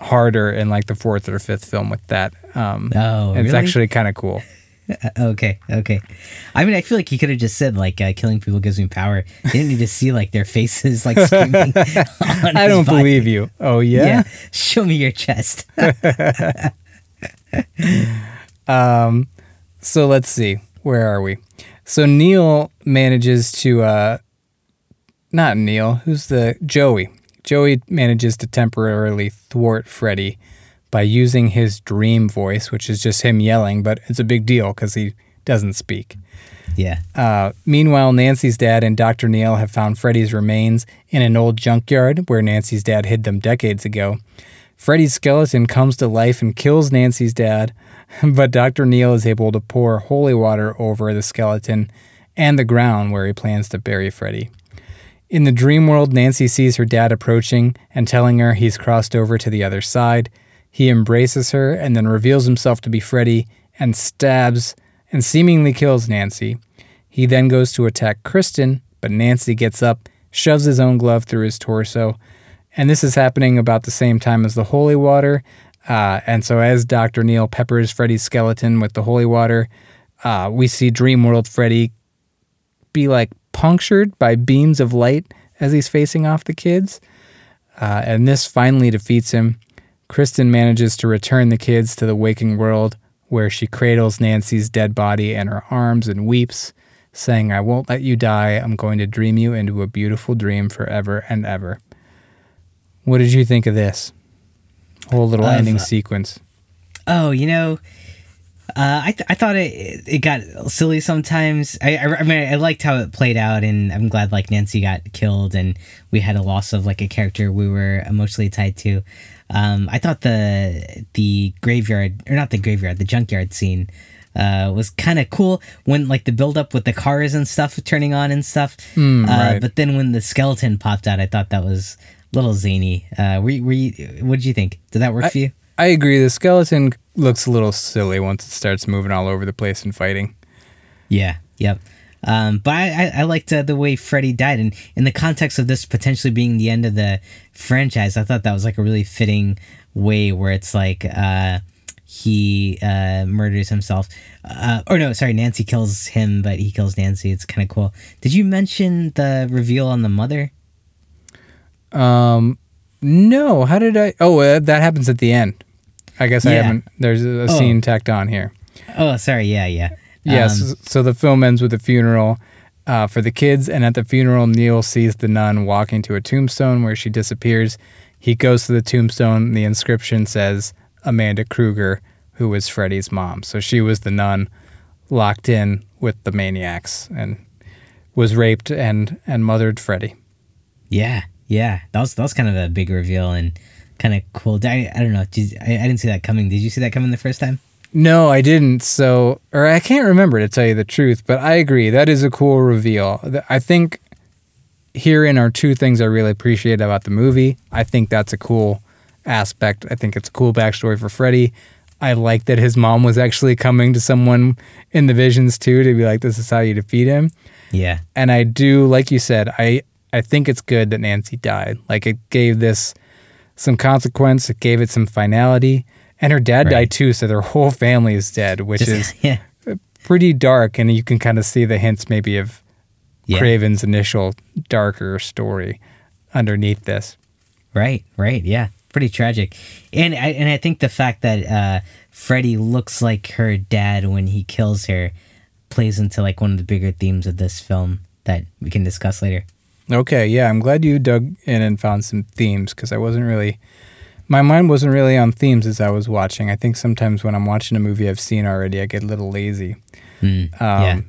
harder in like the fourth or fifth film with that. Um, Oh, it's actually kind of cool. Okay, okay. I mean, I feel like he could have just said like uh, killing people gives me power. He didn't need to see like their faces like screaming. on I don't body. believe you. Oh yeah. Yeah, show me your chest. Um, so let's see. Where are we? So Neil manages to uh, not Neil. Who's the Joey? Joey manages to temporarily thwart Freddy by using his dream voice, which is just him yelling, but it's a big deal because he doesn't speak. yeah, Uh, meanwhile, Nancy's dad and Dr. Neil have found Freddy's remains in an old junkyard where Nancy's dad hid them decades ago. Freddy's skeleton comes to life and kills Nancy's dad, but Dr. Neil is able to pour holy water over the skeleton and the ground where he plans to bury Freddy. In the dream world, Nancy sees her dad approaching and telling her he's crossed over to the other side. He embraces her and then reveals himself to be Freddy and stabs and seemingly kills Nancy. He then goes to attack Kristen, but Nancy gets up, shoves his own glove through his torso, and this is happening about the same time as the holy water. Uh, and so, as Dr. Neil peppers Freddy's skeleton with the holy water, uh, we see Dreamworld Freddy be like punctured by beams of light as he's facing off the kids. Uh, and this finally defeats him. Kristen manages to return the kids to the waking world where she cradles Nancy's dead body in her arms and weeps, saying, I won't let you die. I'm going to dream you into a beautiful dream forever and ever. What did you think of this whole little Of, ending uh, sequence? Oh, you know, uh, I, th- I thought it it got silly sometimes. I, I I mean I liked how it played out, and I'm glad like Nancy got killed, and we had a loss of like a character we were emotionally tied to. Um, I thought the the graveyard or not the graveyard, the junkyard scene uh, was kind of cool when like the build up with the cars and stuff turning on and stuff. Hmm, uh, right. But then when the skeleton popped out, I thought that was a little zany. Uh, were, you- were you, what did you think? Did that work for you? I agree. The skeleton looks a little silly once it starts moving all over the place and fighting. Yeah. Yep. Um, but I, I, liked uh, the way Freddy died, and in the context of this potentially being the end of the franchise, I thought that was like a really fitting way where it's like uh, he uh, murders himself, uh, or no, sorry, Nancy kills him, but he kills Nancy. It's kind of cool. Did you mention the reveal on the mother? Um, no, how did I? Oh, uh, that happens at the end. I guess I haven't. There's a, a Oh. scene tacked on here. Oh, sorry, yeah, yeah, Yes. Um, so the film ends with a funeral uh, for the kids, and at the funeral, Neil sees the nun walking to a tombstone where she disappears. He goes to the tombstone. The inscription says Amanda Krueger, who was Freddy's mom. So she was the nun locked in with the maniacs and was raped and and mothered Freddy. yeah, yeah. That was that was kind of a big reveal and kind of cool. I, I don't know. Did, I, I didn't see that coming. Did you see that coming the first time? No, I didn't. So, or I can't remember to tell you the truth, but I agree. That is a cool reveal. I think herein are two things I really appreciate about the movie. I think that's a cool aspect. I think it's a cool backstory for Freddy. I like that his mom was actually coming to someone in the visions too to be like, this is how you defeat him. Yeah. And I do, like you said, I I think it's good that Nancy died. Like it gave this some consequence. It gave it some finality. And her dad Right. died too, so their whole family is dead, which Just- is yeah. pretty dark. And you can kind of see the hints maybe of Yeah. Craven's initial darker story underneath this. Right, right, yeah, pretty tragic, and I and I think the fact that uh, Freddy looks like her dad when he kills her plays into like one of the bigger themes of this film that we can discuss later. Okay, yeah, I'm glad you dug in and found some themes because I wasn't really, my mind wasn't really on themes as I was watching. I think sometimes when I'm watching a movie I've seen already, I get a little lazy. Mm, Um, yeah,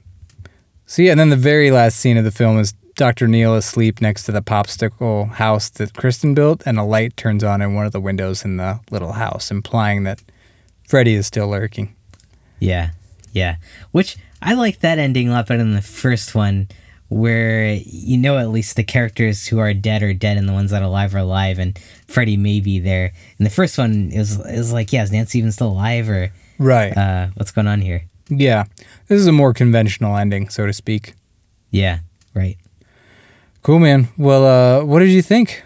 So yeah, and then the very last scene of the film is Dr. Neil asleep next to the popsicle house that Kristen built, and a light turns on in one of the windows in the little house, implying that Freddy is still lurking. yeah, yeah. Which I like that ending a lot better than the first one, where you know at least the characters who are dead are dead, and the ones that are alive are alive, and Freddy may be there. And the first one, is was it was like, yeah, is Nancy even still alive, or Right. uh, what's going on here? yeah. This is a more conventional ending, so to speak. Yeah, right. Cool, man. Well, uh, what did you think?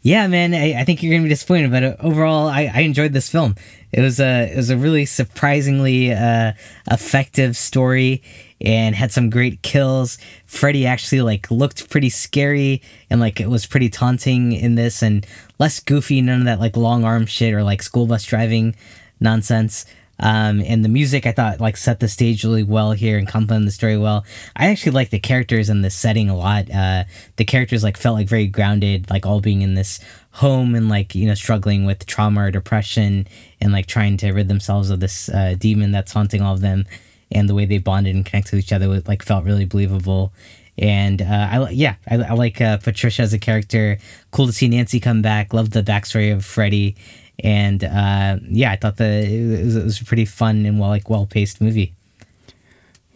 Yeah, man, I, I think you're gonna be disappointed, but uh, overall, I, I enjoyed this film. It was a it was a really surprisingly uh, effective story and had some great kills. Freddy actually like looked pretty scary and like it was pretty taunting in this and less goofy, none of that like long arm shit or like school bus driving nonsense. Um, and the music I thought like set the stage really well here and complemented the story well. I actually like the characters and the setting a lot. Uh, the characters like felt like very grounded, like all being in this home and like you know struggling with trauma or depression and like trying to rid themselves of this uh, demon that's haunting all of them. And the way they bonded and connected with each other was, like felt really believable. And uh, I yeah, I, I like uh, Patricia as a character. Cool to see Nancy come back. Love the backstory of Freddy and uh, yeah, I thought the it was, it was a pretty fun and well like well paced movie.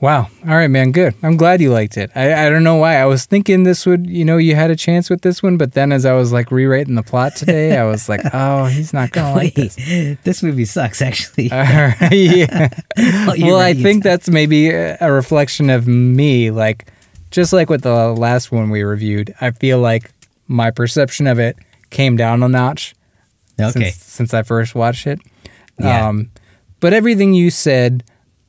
Wow. All right, man. Good. I'm glad you liked it. I, I don't know why. I was thinking this would, you know, you had a chance with this one, but then as I was like rewriting the plot today, I was like, oh, he's not going to like this. this movie sucks actually. All right, yeah. Well, well, I think that's maybe a a reflection of me. Like, just like with the last one we reviewed, I feel like my perception of it came down a notch Okay. since, since I first watched it. Yeah. Um, but everything you said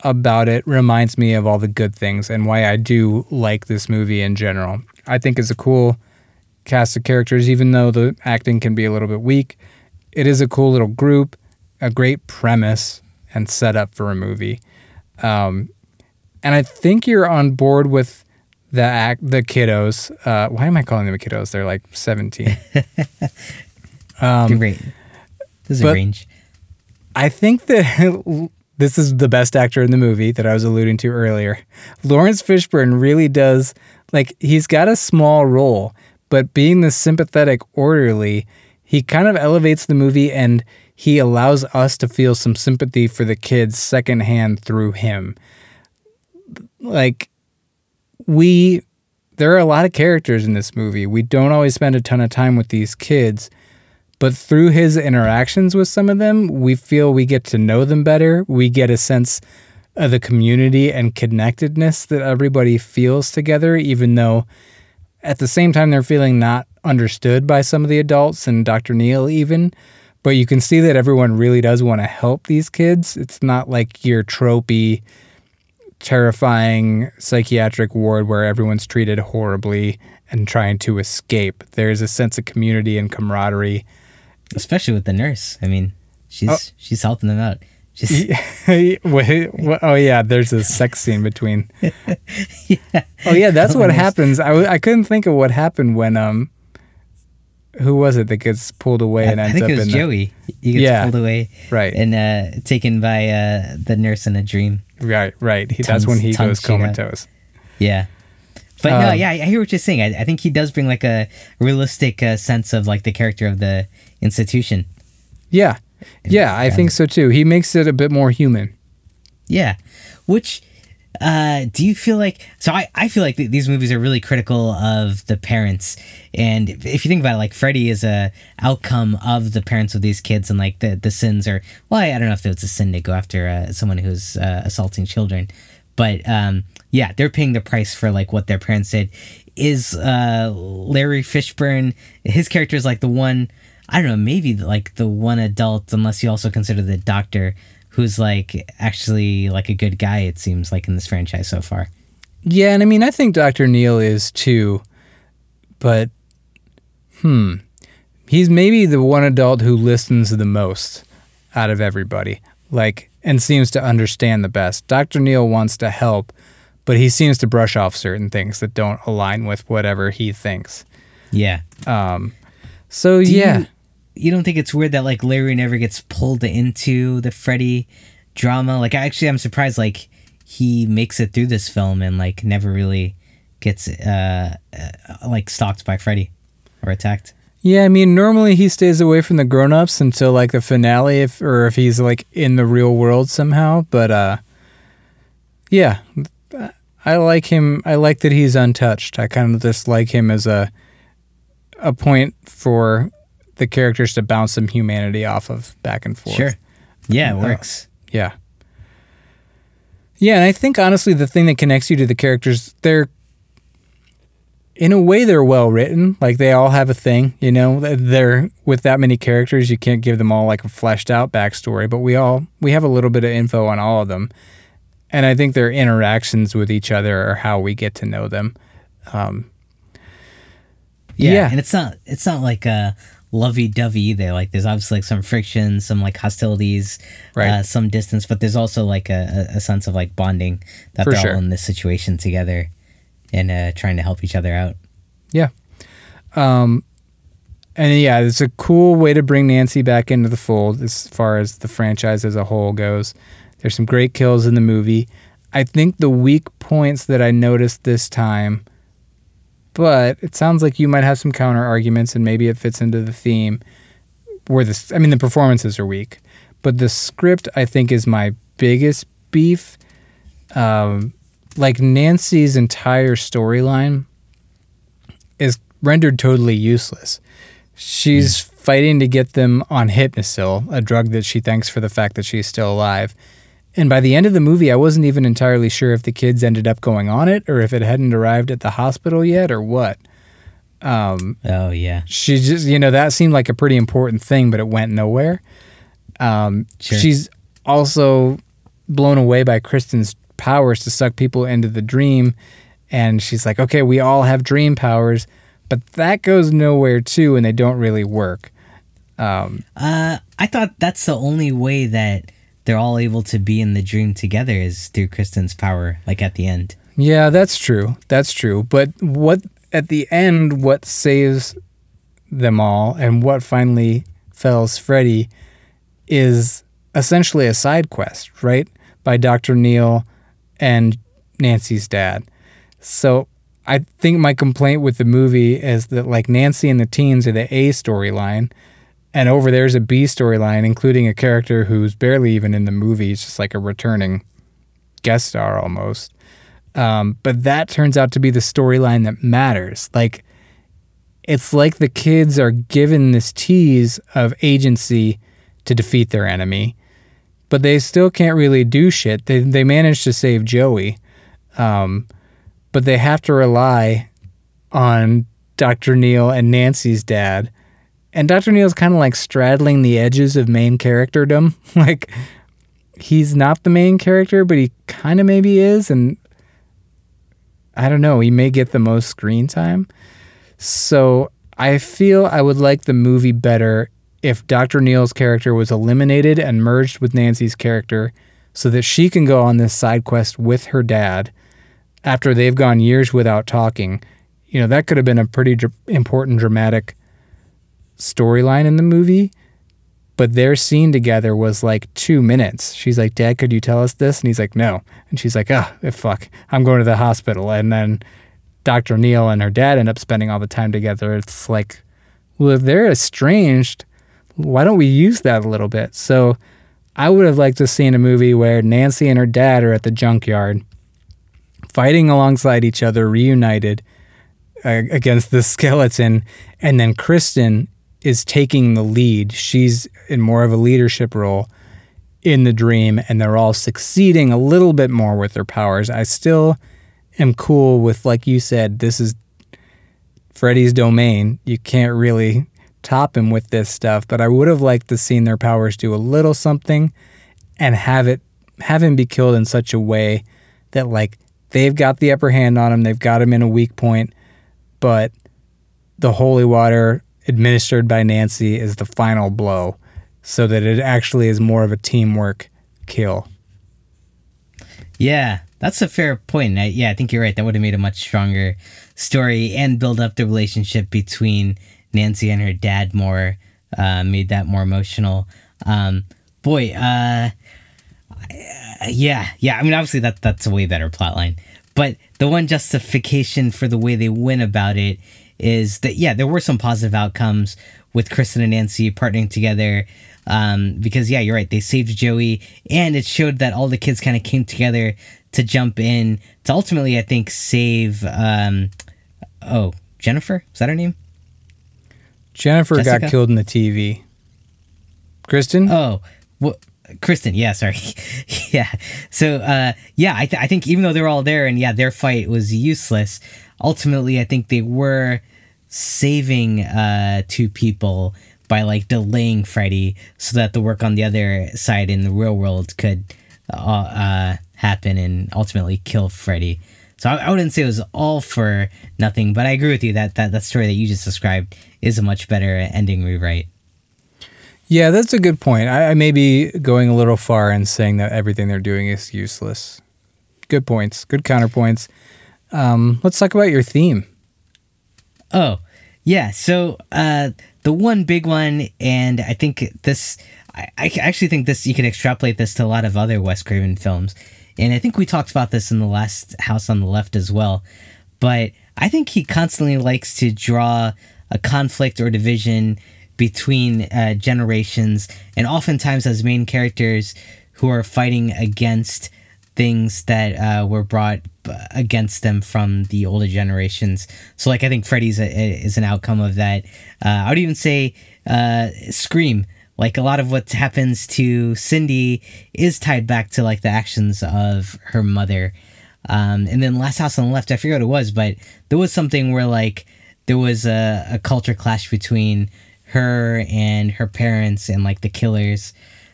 about it reminds me of all the good things and why I do like this movie in general. I think it's a cool cast of characters, even though the acting can be a little bit weak. It is a cool little group, a great premise and setup for a movie. Um, and I think you're on board with the act, the kiddos. Uh, why am I calling them kiddos? They're like 17. Good rate. This is a Um, range. I think that this is the best actor in the movie that I was alluding to earlier. Laurence Fishburne really does like he's got a small role, but being the sympathetic orderly, he kind of elevates the movie and he allows us to feel some sympathy for the kids secondhand through him. Like we there are a lot of characters in this movie. We don't always spend a ton of time with these kids, but through his interactions with some of them, we feel we get to know them better. We get a sense of the community and connectedness that everybody feels together, even though at the same time they're feeling not understood by some of the adults and Dr. Neil even. But you can see that everyone really does want to help these kids. It's not like your tropey, terrifying psychiatric ward where everyone's treated horribly and trying to escape. There's a sense of community and camaraderie. Especially with the nurse. I mean, she's Oh. she's helping them out. She's, Wait, what- oh yeah, there's a sex scene between. Oh yeah, that's what Almost. happens. I, w- I couldn't think of what happened when um, who was it that gets pulled away I, and I ends think up it was in Joey. He gets Yeah. pulled away right, and uh, taken by uh, the nurse in a dream. right, right. He, that's when Tongues- he goes comatose. Yeah. But no, Um, yeah, I I hear what you're saying. I, I think he does bring like a realistic uh, sense of like the character of the institution. Yeah, yeah, I think so too. He makes it a bit more human. Yeah. Which uh do you feel like so I, I feel like th- these movies are really critical of the parents and if if you think about it like freddy is a outcome of the parents of these kids and like the the sins are well i, I don't know if it's a sin to go after uh, someone who's uh, assaulting children but um yeah they're paying the price for like what their parents did is uh larry fishburne his character is like the one i don't know maybe like the one adult unless you also consider the doctor who's like actually like a good guy it seems like in this franchise so far Yeah, and I mean, I think Dr. Neil is too, but hmm, he's maybe the one adult who listens the most out of everybody, like, and seems to understand the best. Dr. Neil wants to help, but he seems to brush off certain things that don't align with whatever he thinks. yeah Um, So Do yeah, you, you don't think it's weird that like Larry never gets pulled into the Freddy drama? Like, actually, I'm surprised like he makes it through this film and like never really gets uh, uh like stalked by Freddy or attacked. yeah. I mean, normally he stays away from the grown-ups until like the finale, if or if he's like in the real world somehow. But uh, yeah, I like him. I like that he's untouched. I kind of just like him as a a point for the characters to bounce some humanity off of back and forth. Sure. Yeah, it Uh, works. Yeah. Yeah, and I think honestly the thing that connects you to the characters, they're in a way they're well written. Like they all have a thing, you know. They're with that many characters, you can't give them all like a fleshed out backstory, but we all we have a little bit of info on all of them. And I think their interactions with each other are how we get to know them. Um, Yeah. yeah. and it's not it's not like a lovey dovey either. Like, there's obviously like some friction, some like hostilities, Right. uh, some distance, but there's also like a, a a sense of like bonding that For they're sure. all in this situation together and uh, trying to help each other out. Yeah. Um, and yeah, it's a cool way to bring Nancy back into the fold as far as the franchise as a whole goes. There's some great kills in the movie. I think the weak points that I noticed this time, but it sounds like you might have some counter arguments and maybe it fits into the theme. Where this, I mean, the performances are weak, but the script I think is my biggest beef. Um, like Nancy's entire storyline is rendered totally useless. She's fighting to get them on Hypnocil, a drug that she thanks for the fact that she's still alive. And by the end of the movie, I wasn't even entirely sure if the kids ended up going on it or if it hadn't arrived at the hospital yet or what. Um, Oh yeah. she just, you know, that seemed like a pretty important thing, but it went nowhere. Um, Sure. She's also blown away by Kristen's powers to suck people into the dream. And she's like, okay, we all have dream powers, but that goes nowhere too, and they don't really work. Um, Uh, I thought that's the only way that they're all able to be in the dream together is through Kristen's power, like at the end. Yeah, that's true. That's true. But what at the end, what saves them all and what finally fells Freddy is essentially a side quest, right? By Dr. Neil and Nancy's dad. So I think my complaint with the movie is that like Nancy and the teens are the A storyline. And over there's a B storyline, including a character who's barely even in the movie. It's just like a returning guest star almost. Um, but that turns out to be the storyline that matters. Like, it's like the kids are given this tease of agency to defeat their enemy, but they still can't really do shit. They, they manage to save Joey, um, but they have to rely on Dr. Neil and Nancy's dad. And Dr. Neil's kind of like straddling the edges of main characterdom. like, he's not the main character, but he kind of maybe is. And I don't know, he may get the most screen time. So I feel I would like the movie better if Dr. Neil's character was eliminated and merged with Nancy's character so that she can go on this side quest with her dad after they've gone years without talking. You know, that could have been a pretty dr- important dramatic storyline in the movie but their scene together was like two minutes. She's like, Dad, could you tell us this? And he's like, No. And she's like, Oh, fuck, I'm going to the hospital. And then Dr. Neil and her dad end up spending all the time together. It's like, well, if they're estranged, why don't we use that a little bit? So I would have liked to see in a movie where Nancy and her dad are at the junkyard fighting alongside each other, reunited uh, against the skeleton. And then Kristen is taking the lead. She's in more of a leadership role in the dream, and they're all succeeding a little bit more with their powers. I still am cool with, like you said, this is Freddy's domain. You can't really top him with this stuff, but I would have liked to seen their powers do a little something and have it have him be killed in such a way that like they've got the upper hand on him, they've got him in a weak point, but the holy water administered by Nancy is the final blow so that it actually is more of a teamwork kill. Yeah, that's a fair point. I, yeah, I think you're right. That would have made a much stronger story and build up the relationship between Nancy and her dad more, uh, made that more emotional. Um, boy, uh, yeah, yeah. I mean, obviously that that's a way better plotline. But the one justification for the way they went about it is that yeah, there were some positive outcomes with Kristen and Nancy partnering together. Um, because yeah, you're right. They saved Joey, and it showed that all the kids kind of came together to jump in to ultimately, I think, save. Um, oh, Jennifer is that her name? Jennifer Jessica? got killed in the TV. Kristen? Oh, what? Kristen, yeah, sorry, yeah. So, uh, yeah, I, th- I think even though they're all there and yeah, their fight was useless. Ultimately, I think they were saving uh, two people by like delaying Freddy so that the work on the other side in the real world could uh, uh, happen and ultimately kill Freddy. So I, I wouldn't say it was all for nothing, but I agree with you that that, that story that you just described is a much better ending rewrite. Yeah, that's a good point. I, I may be going a little far in saying that everything they're doing is useless. Good points. Good counterpoints. Um, let's talk about your theme. Oh, yeah. So uh, the one big one, and I think this, I, I actually think this, you can extrapolate this to a lot of other Wes Craven films. And I think we talked about this in the last House on the Left as well. But I think he constantly likes to draw a conflict or division between uh, generations, and oftentimes as main characters who are fighting against things that uh, were brought against them from the older generations. So, like, I think Freddy's a, is an outcome of that. Uh, I would even say uh, Scream. Like a lot of what happens to Cindy is tied back to like the actions of her mother. Um, and then Last House on the Left, I forget what it was, but there was something where like there was a, a culture clash between her and her parents and like the killers.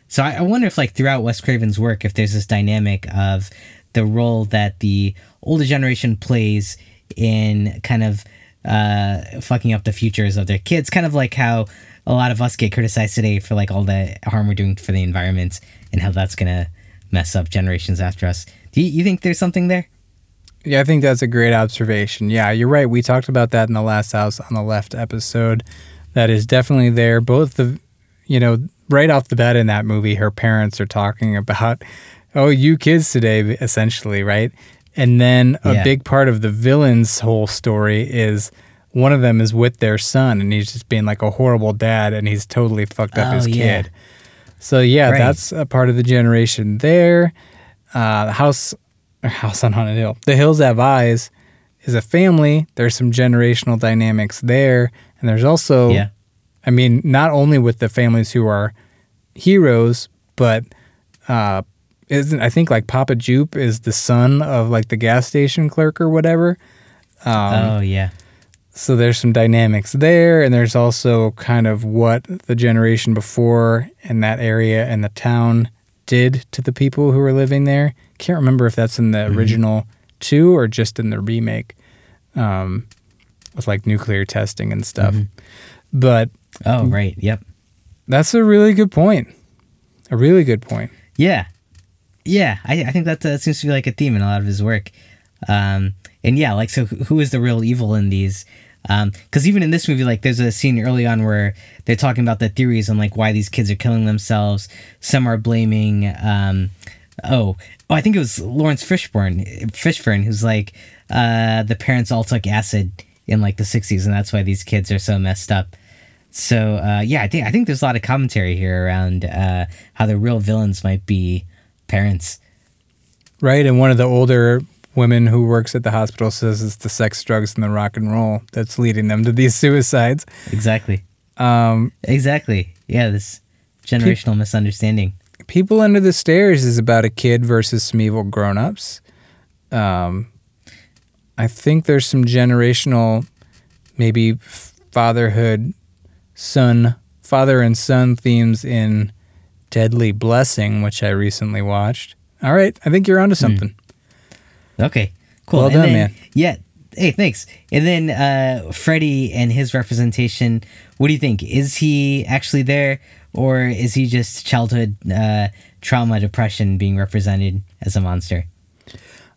So I, I wonder if like throughout Wes Craven's work, if there's this dynamic of the role that the older generation plays in kind of uh, fucking up the futures of their kids, kind of like how a lot of us get criticized today for like all the harm we're doing for the environment and how that's gonna mess up generations after us. Do you, you think there's something there? Yeah, I think that's a great observation. Yeah, you're right. We talked about that in the last house on the left episode. That is definitely there. Both the, you know, right off the bat in that movie, her parents are talking about, oh, you kids today, essentially, right? And then a Yeah. big part of the villain's whole story is one of them is with their son and he's just being like a horrible dad and he's totally fucked up Oh, his yeah. kid. So yeah, Right. that's a part of the generation there. Uh, the house, or house on haunted hill. The hills have eyes is a family. There's some generational dynamics there, and there's also, Yeah. I mean, not only with the families who are heroes, but uh, isn't I think like Papa Jupe is the son of like the gas station clerk or whatever. Um, oh yeah. so there's some dynamics there, and there's also kind of what the generation before in that area and the town did to the people who were living there. Can't remember if that's in the original two or just in the remake, um, with like nuclear testing and stuff. But Oh right. Yep. that's a really good point. A really good point. Yeah, yeah. I, I think that uh, seems to be like a theme in a lot of his work. Um, and yeah, like so, who is the real evil in these? Because even in this movie, like there's a scene early on where they're talking about the theories on like why these kids are killing themselves. Some are blaming. Um, oh, oh, I think it was Laurence Fishburne, Fishburne, who's like uh, the parents all took acid in like the '60s, and that's why these kids are so messed up. So uh, yeah, I think I think there's a lot of commentary here around uh, how the real villains might be parents. Right. And one of the older women who works at the hospital says it's the sex, drugs, and the rock and roll that's leading them to these suicides. Exactly. Um, Exactly. Yeah, this generational misunderstanding. People Under the Stairs is about a kid versus some evil grown-ups. Um, I think there's some generational, maybe fatherhood, son, father and son themes in Deadly Blessing, which I recently watched. All right, I think you're onto something. Okay. Cool. Well And done, then- man. Yeah. Hey, thanks. And then uh, Freddy and his representation. What do you think? Is he actually there, or is he just childhood uh, trauma, depression being represented as a monster?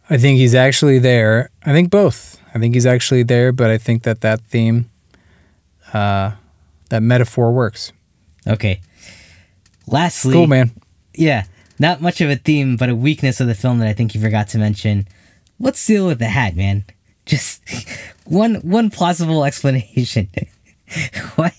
I think he's actually there. I think both. I think he's actually there, but I think that that theme, uh, that metaphor works. Okay. Lastly, Cool, man. Yeah, not much of a theme, but a weakness of the film that I think you forgot to mention. What's deal with the hat, man? Just one one plausible explanation. why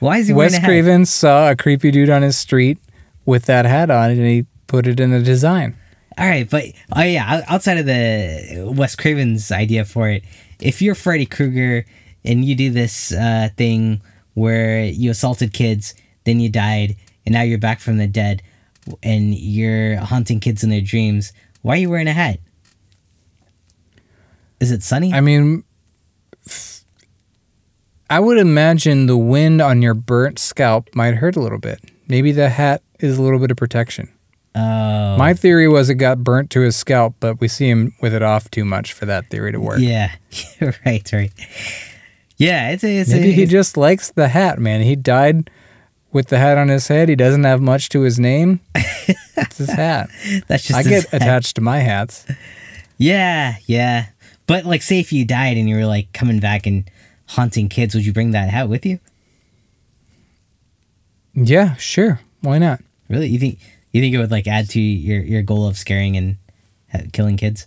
why is he Wes wearing a hat? Craven saw a creepy dude on his street with that hat on, and he put it in the design. All right, but oh yeah, outside of the Wes Craven's idea for it, if you're Freddy Krueger and you do this uh, thing where you assaulted kids, then you died, and now you're back from the dead, and you're haunting kids in their dreams, why are you wearing a hat? Is it sunny? I mean, I would imagine the wind on your burnt scalp might hurt a little bit. Maybe the hat is a little bit of protection. oh, My theory was it got burnt to his scalp, but we see him with it off too much for that theory to work. yeah, right, right. Yeah, it's a, it's Maybe a, he just likes the hat, man. He died with the hat on his head. He doesn't have much to his name. it's his hat. that's just I get hat. attached to my hats. Yeah, yeah. But like, say if you died and you were like coming back and haunting kids, would you bring that hat with you? Yeah, sure. Why not? Really? You think you think it would like add to your your goal of scaring and ha- killing kids?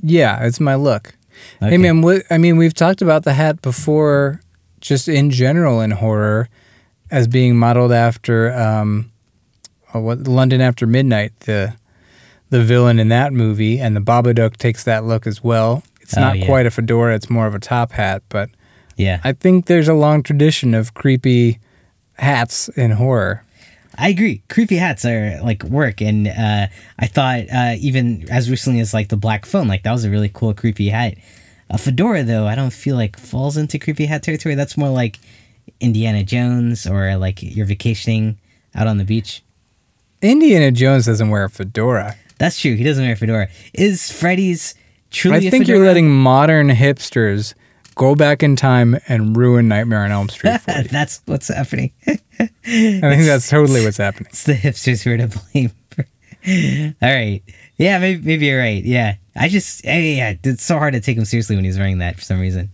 Yeah, it's my look. Okay. Hey, man, what, I mean, we've talked about the hat before, just in general in horror, as being modeled after um, uh, what London After Midnight, the the villain in that movie, and the Babadook takes that look as well. It's Oh, not yeah. quite a fedora; it's more of a top hat, but Yeah, I, I think there's a long tradition of creepy hats in horror. I agree. Creepy hats are like work, and uh, I thought uh, even as recently as like the black phone, like that was a really cool creepy hat. A fedora, though, I don't feel like falls into creepy hat territory. That's more like Indiana Jones or like you're vacationing out on the beach. Indiana Jones doesn't wear a fedora. That's true. He doesn't wear a fedora. Is Freddy's truly? I think you're letting modern hipsters go back in time and ruin Nightmare on Elm Street. That's what's happening. I think that's totally what's happening. It's the hipsters who are to blame. All right. Yeah, maybe, maybe you're right. Yeah. I just, eh, yeah, it's so hard to take him seriously when he's wearing that for some reason.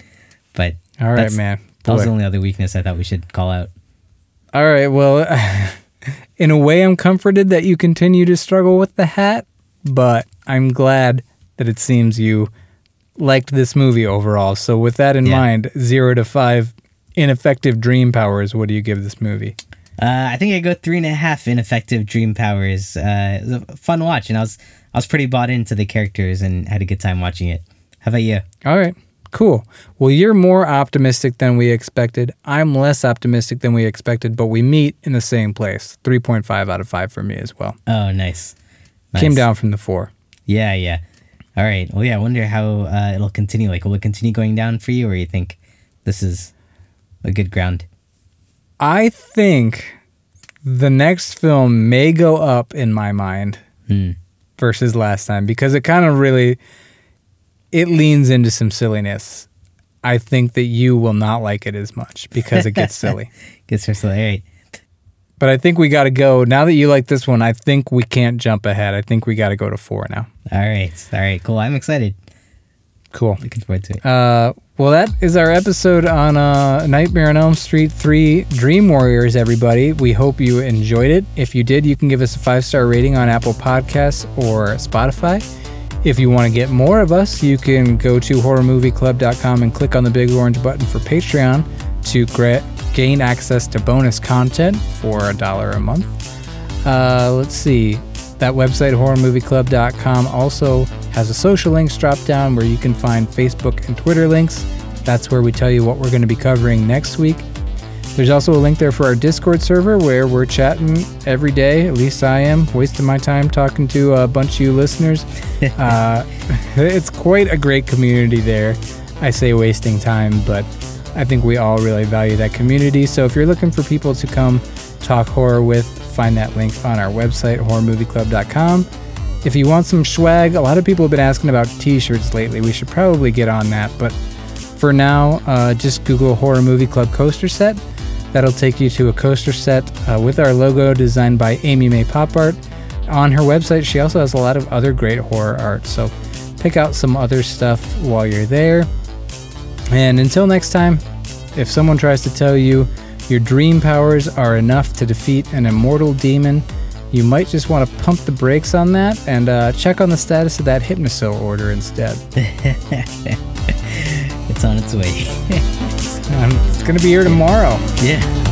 But All right, man. That was the only other weakness I thought we should call out. All right. Well, in a way, I'm comforted that you continue to struggle with the hat, but I'm glad that it seems you liked this movie overall. So, with that in Yeah. mind, zero to five ineffective dream powers, what do you give this movie? Uh, I think I go three and a half ineffective dream powers. Uh, it was a fun watch, and I was I was pretty bought into the characters and had a good time watching it. How about you? All right. Cool. Well, you're more optimistic than we expected. I'm less optimistic than we expected, but we meet in the same place. 3.5 out of 5 for me as well. Oh, nice. Came down from the 4. Yeah, yeah. All right. Well, yeah. I wonder how uh, it'll continue. Like, will it continue going down for you, or you think this is a good ground? I think the next film may go up in my mind Hmm. versus last time because it kind of really it leans into some silliness. I think that you will not like it as much because it gets silly. Gets her silly, All right. But I think we got to go. Now that you like this one, I think we can't jump ahead. I think we got to go to 4 now. All right. All right. Cool. I'm excited. Cool. Looking forward to it. Uh, well, that is our episode on uh, Nightmare on Elm Street 3 Dream Warriors, everybody. We hope you enjoyed it. If you did, you can give us a five star rating on Apple Podcasts or Spotify. If you want to get more of us, you can go to horrormovieclub.com and click on the big orange button for Patreon to gain access to bonus content for a dollar a month. Uh, let's see. That website, horrormovieclub.com, also has a social links drop down where you can find Facebook and Twitter links. That's where we tell you what we're going to be covering next week. There's also a link there for our Discord server where we're chatting every day. At least I am, wasting my time talking to a bunch of you listeners. uh, it's quite a great community there. I say wasting time, but I think we all really value that community. So if you're looking for people to come talk horror with, find that link on our website, horrormovieclub.com. If you want some swag, a lot of people have been asking about t shirts lately. We should probably get on that, but for now, uh, just Google Horror Movie Club coaster set. That'll take you to a coaster set uh, with our logo designed by Amy May Pop Art. On her website, she also has a lot of other great horror art, so pick out some other stuff while you're there. And until next time, if someone tries to tell you your dream powers are enough to defeat an immortal demon, you might just want to pump the brakes on that and uh, check on the status of that Hypnocil order instead. It's on its way. It's going to be here tomorrow. yeah.